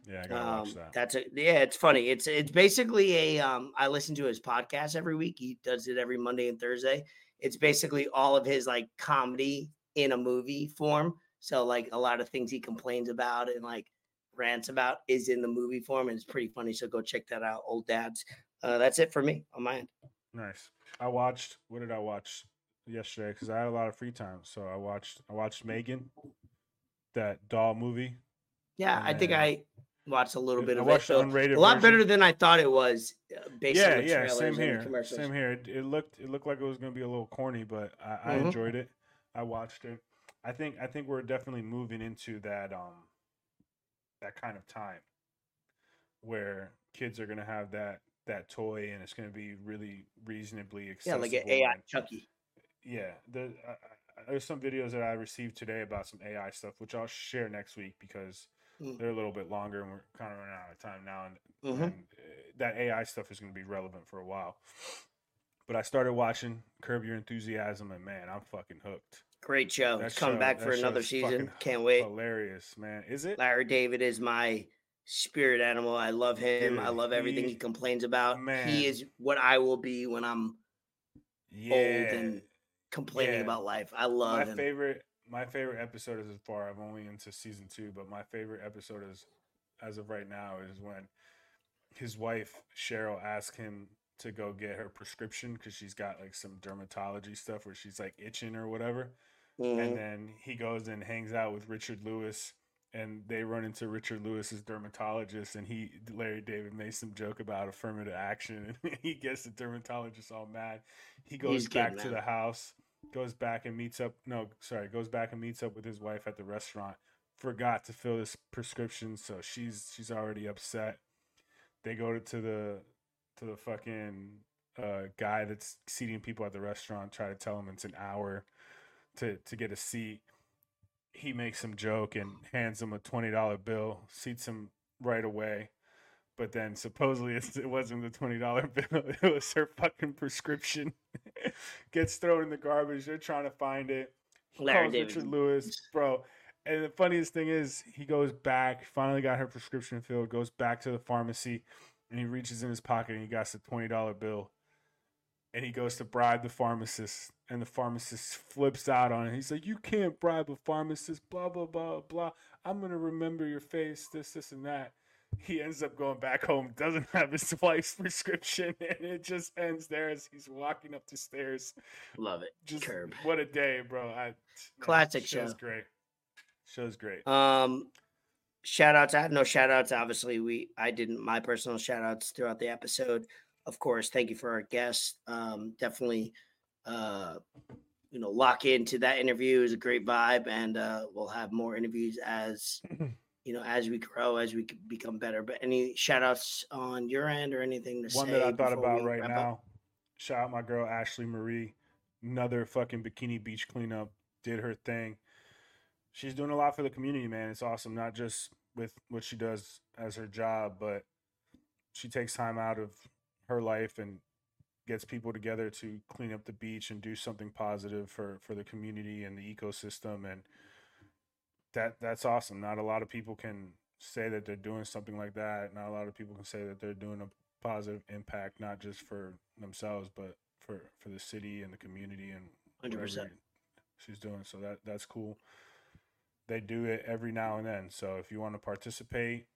S3: Yeah, I gotta
S1: Um,
S3: watch that.
S1: That's a yeah, it's funny. It's it's basically a um I listen to his podcast every week. He does it every Monday and Thursday. It's basically all of his like comedy in a movie form. So like a lot of things he complains about and like rants about is in the movie form and it's pretty funny. So go check that out, old dads. Uh that's it for me on my end.
S3: Nice. I watched. What did I watch? yesterday because I had a lot of free time. So I watched I watched Megan, that doll movie.
S1: Yeah, I think I watched a little bit
S3: I
S1: of it.
S3: watched the
S1: so
S3: unrated
S1: a lot
S3: version.
S1: better than I thought it was, uh, based
S3: yeah,
S1: on
S3: yeah, same here. Same here. It, it looked it looked like it was gonna be a little corny, but I, I
S1: Mhm.
S3: enjoyed it. I watched it. I think I think we're definitely moving into that um that kind of time where kids are gonna have that that toy and it's gonna be really reasonably
S1: expensive.
S3: Yeah,
S1: like an AI
S3: and-
S1: Chucky.
S3: yeah, the, I, I, there's some videos that I received today about some AI stuff, which I'll share next week because
S1: Mm.
S3: they're a little bit longer and we're kind of running out of time now. And,
S1: Mhm.
S3: and uh, that AI stuff is going to be relevant for a while. But I started watching Curb Your Enthusiasm, and man, I'm fucking hooked.
S1: Great show.
S3: That
S1: coming
S3: show-
S1: back for another season. Can't wait.
S3: Hilarious, man. Is it?
S1: Larry David is my spirit animal. I love him. I love everything
S3: he-
S1: he complains about.
S3: man.
S1: He is what I will be when I'm
S3: Yeah.
S1: old and complaining
S3: yeah.
S1: about life. I love
S3: my
S1: him.
S3: favorite my favorite episode is as far I'm only into season two, but my favorite episode is as of right now is when his wife Cheryl asked him to go get her prescription because she's got like some dermatology stuff where she's like itching or whatever.
S1: Mhm.
S3: And then he goes and hangs out with Richard Lewis and they run into Richard Lewis's dermatologist and he Larry David made some joke about affirmative action and he gets the dermatologist all mad. He goes
S1: He's
S3: back to the house, goes back and meets up no, sorry, goes back and meets up with his wife at the restaurant. Forgot to fill this prescription, so she's she's already upset. They go to the to the fucking uh, guy that's seating people at the restaurant, try to tell him it's an hour to to get a seat. He makes some joke and hands him a twenty dollar bill, seats him right away. But then supposedly it's, it wasn't the twenty dollar bill; it was her fucking prescription. Gets thrown in the garbage. They're trying to find it.
S1: Larry
S3: calls
S1: David.
S3: Richard Lewis, bro. And the funniest thing is, he goes back. Finally, got her prescription filled. Goes back to the pharmacy, and he reaches in his pocket and he got the twenty dollar bill and he goes to bribe the pharmacist and the pharmacist flips out on it he's like you can't bribe a pharmacist blah blah blah blah i'm gonna remember your face this this and that he ends up going back home doesn't have his wife's prescription and it just ends there as he's walking up the stairs
S1: Love it.
S3: just
S1: Curb.
S3: what a day bro I, man,
S1: Classic
S3: show's
S1: show.
S3: great show's great
S1: Um, shout outs. I have no shout outs. Obviously, we I didn't my personal shout outs throughout the episode. Of course, thank you for our guests. Um, definitely, uh, you know, lock into that interview. It was a great vibe, and uh, we'll have more interviews as you know as we grow, as we become better. But any shout outs on your end or anything to
S3: one
S1: say?
S3: that I thought about right
S1: wrap up?
S3: now. Shout out my girl Ashley Marie, another fucking bikini beach cleanup. Did her thing. She's doing a lot for the community, man. It's awesome. Not just with what she does as her job, but she takes time out of her life and gets people together to clean up the beach and do something positive for for the community and the ecosystem and that that's awesome. Not a lot of people can say that they're doing something like that. Not a lot of people can say that they're doing a positive impact, not just for themselves, but for for the city and the community and
S1: 100%.
S3: she's doing. So that that's cool. They do it every now and then. So if you want to participate,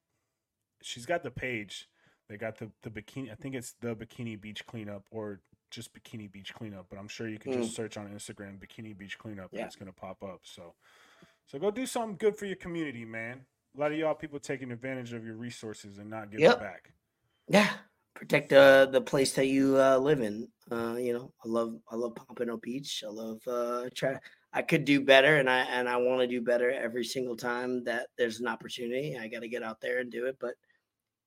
S3: she's got the page. They got the the bikini. I think it's the bikini beach cleanup or just bikini beach cleanup. But I'm sure you can just
S1: Mm.
S3: search on Instagram bikini beach cleanup and
S1: Yeah.
S3: it's gonna pop up. So so go do something good for your community, man. A lot of y'all people taking advantage of your resources and not giving
S1: Yep.
S3: back.
S1: Yeah, protect uh, the place that you uh, live in. Uh, you know, I love I love Pompano Beach. I love uh, try. I could do better, and I and I want to do better every single time that there's an opportunity. I got to get out there and do it. But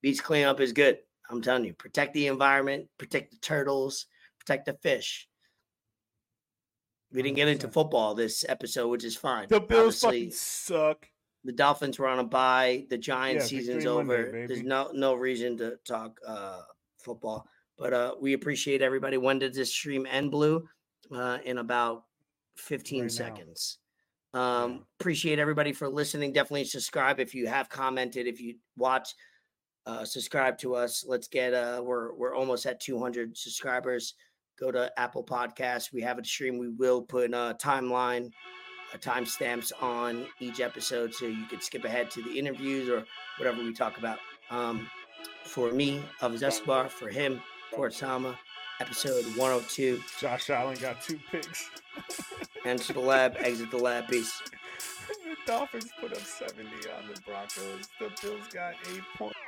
S1: beach cleanup is good. I'm telling you, protect the environment, protect the turtles, protect the fish. We didn't get into football this episode, which is fine.
S3: The Bills
S1: Obviously,
S3: fucking suck.
S1: the Dolphins were on a bye. The Giants
S3: Yeah,
S1: season's
S3: Victory Monday,
S1: over. There's no no reason to talk uh football. But uh we appreciate everybody. When did this stream end, Blue? Uh in about 15
S3: Right
S1: seconds. Um appreciate everybody for listening. Definitely subscribe if you have commented, if you watch, uh subscribe to us. Let's get uh we're we're almost at 200 subscribers. Go to Apple Podcasts. We have a stream. We will put a timeline uh, timestamps on each episode so you could skip ahead to the interviews or whatever we talk about. Um, for me, of Escobar, for him, Fort Sama, episode 102.
S3: Josh Allen got two picks.
S1: Enter the lab, exit the lab. Peace.
S3: the Dolphins put up 70 on the Broncos. The Bills got eight points.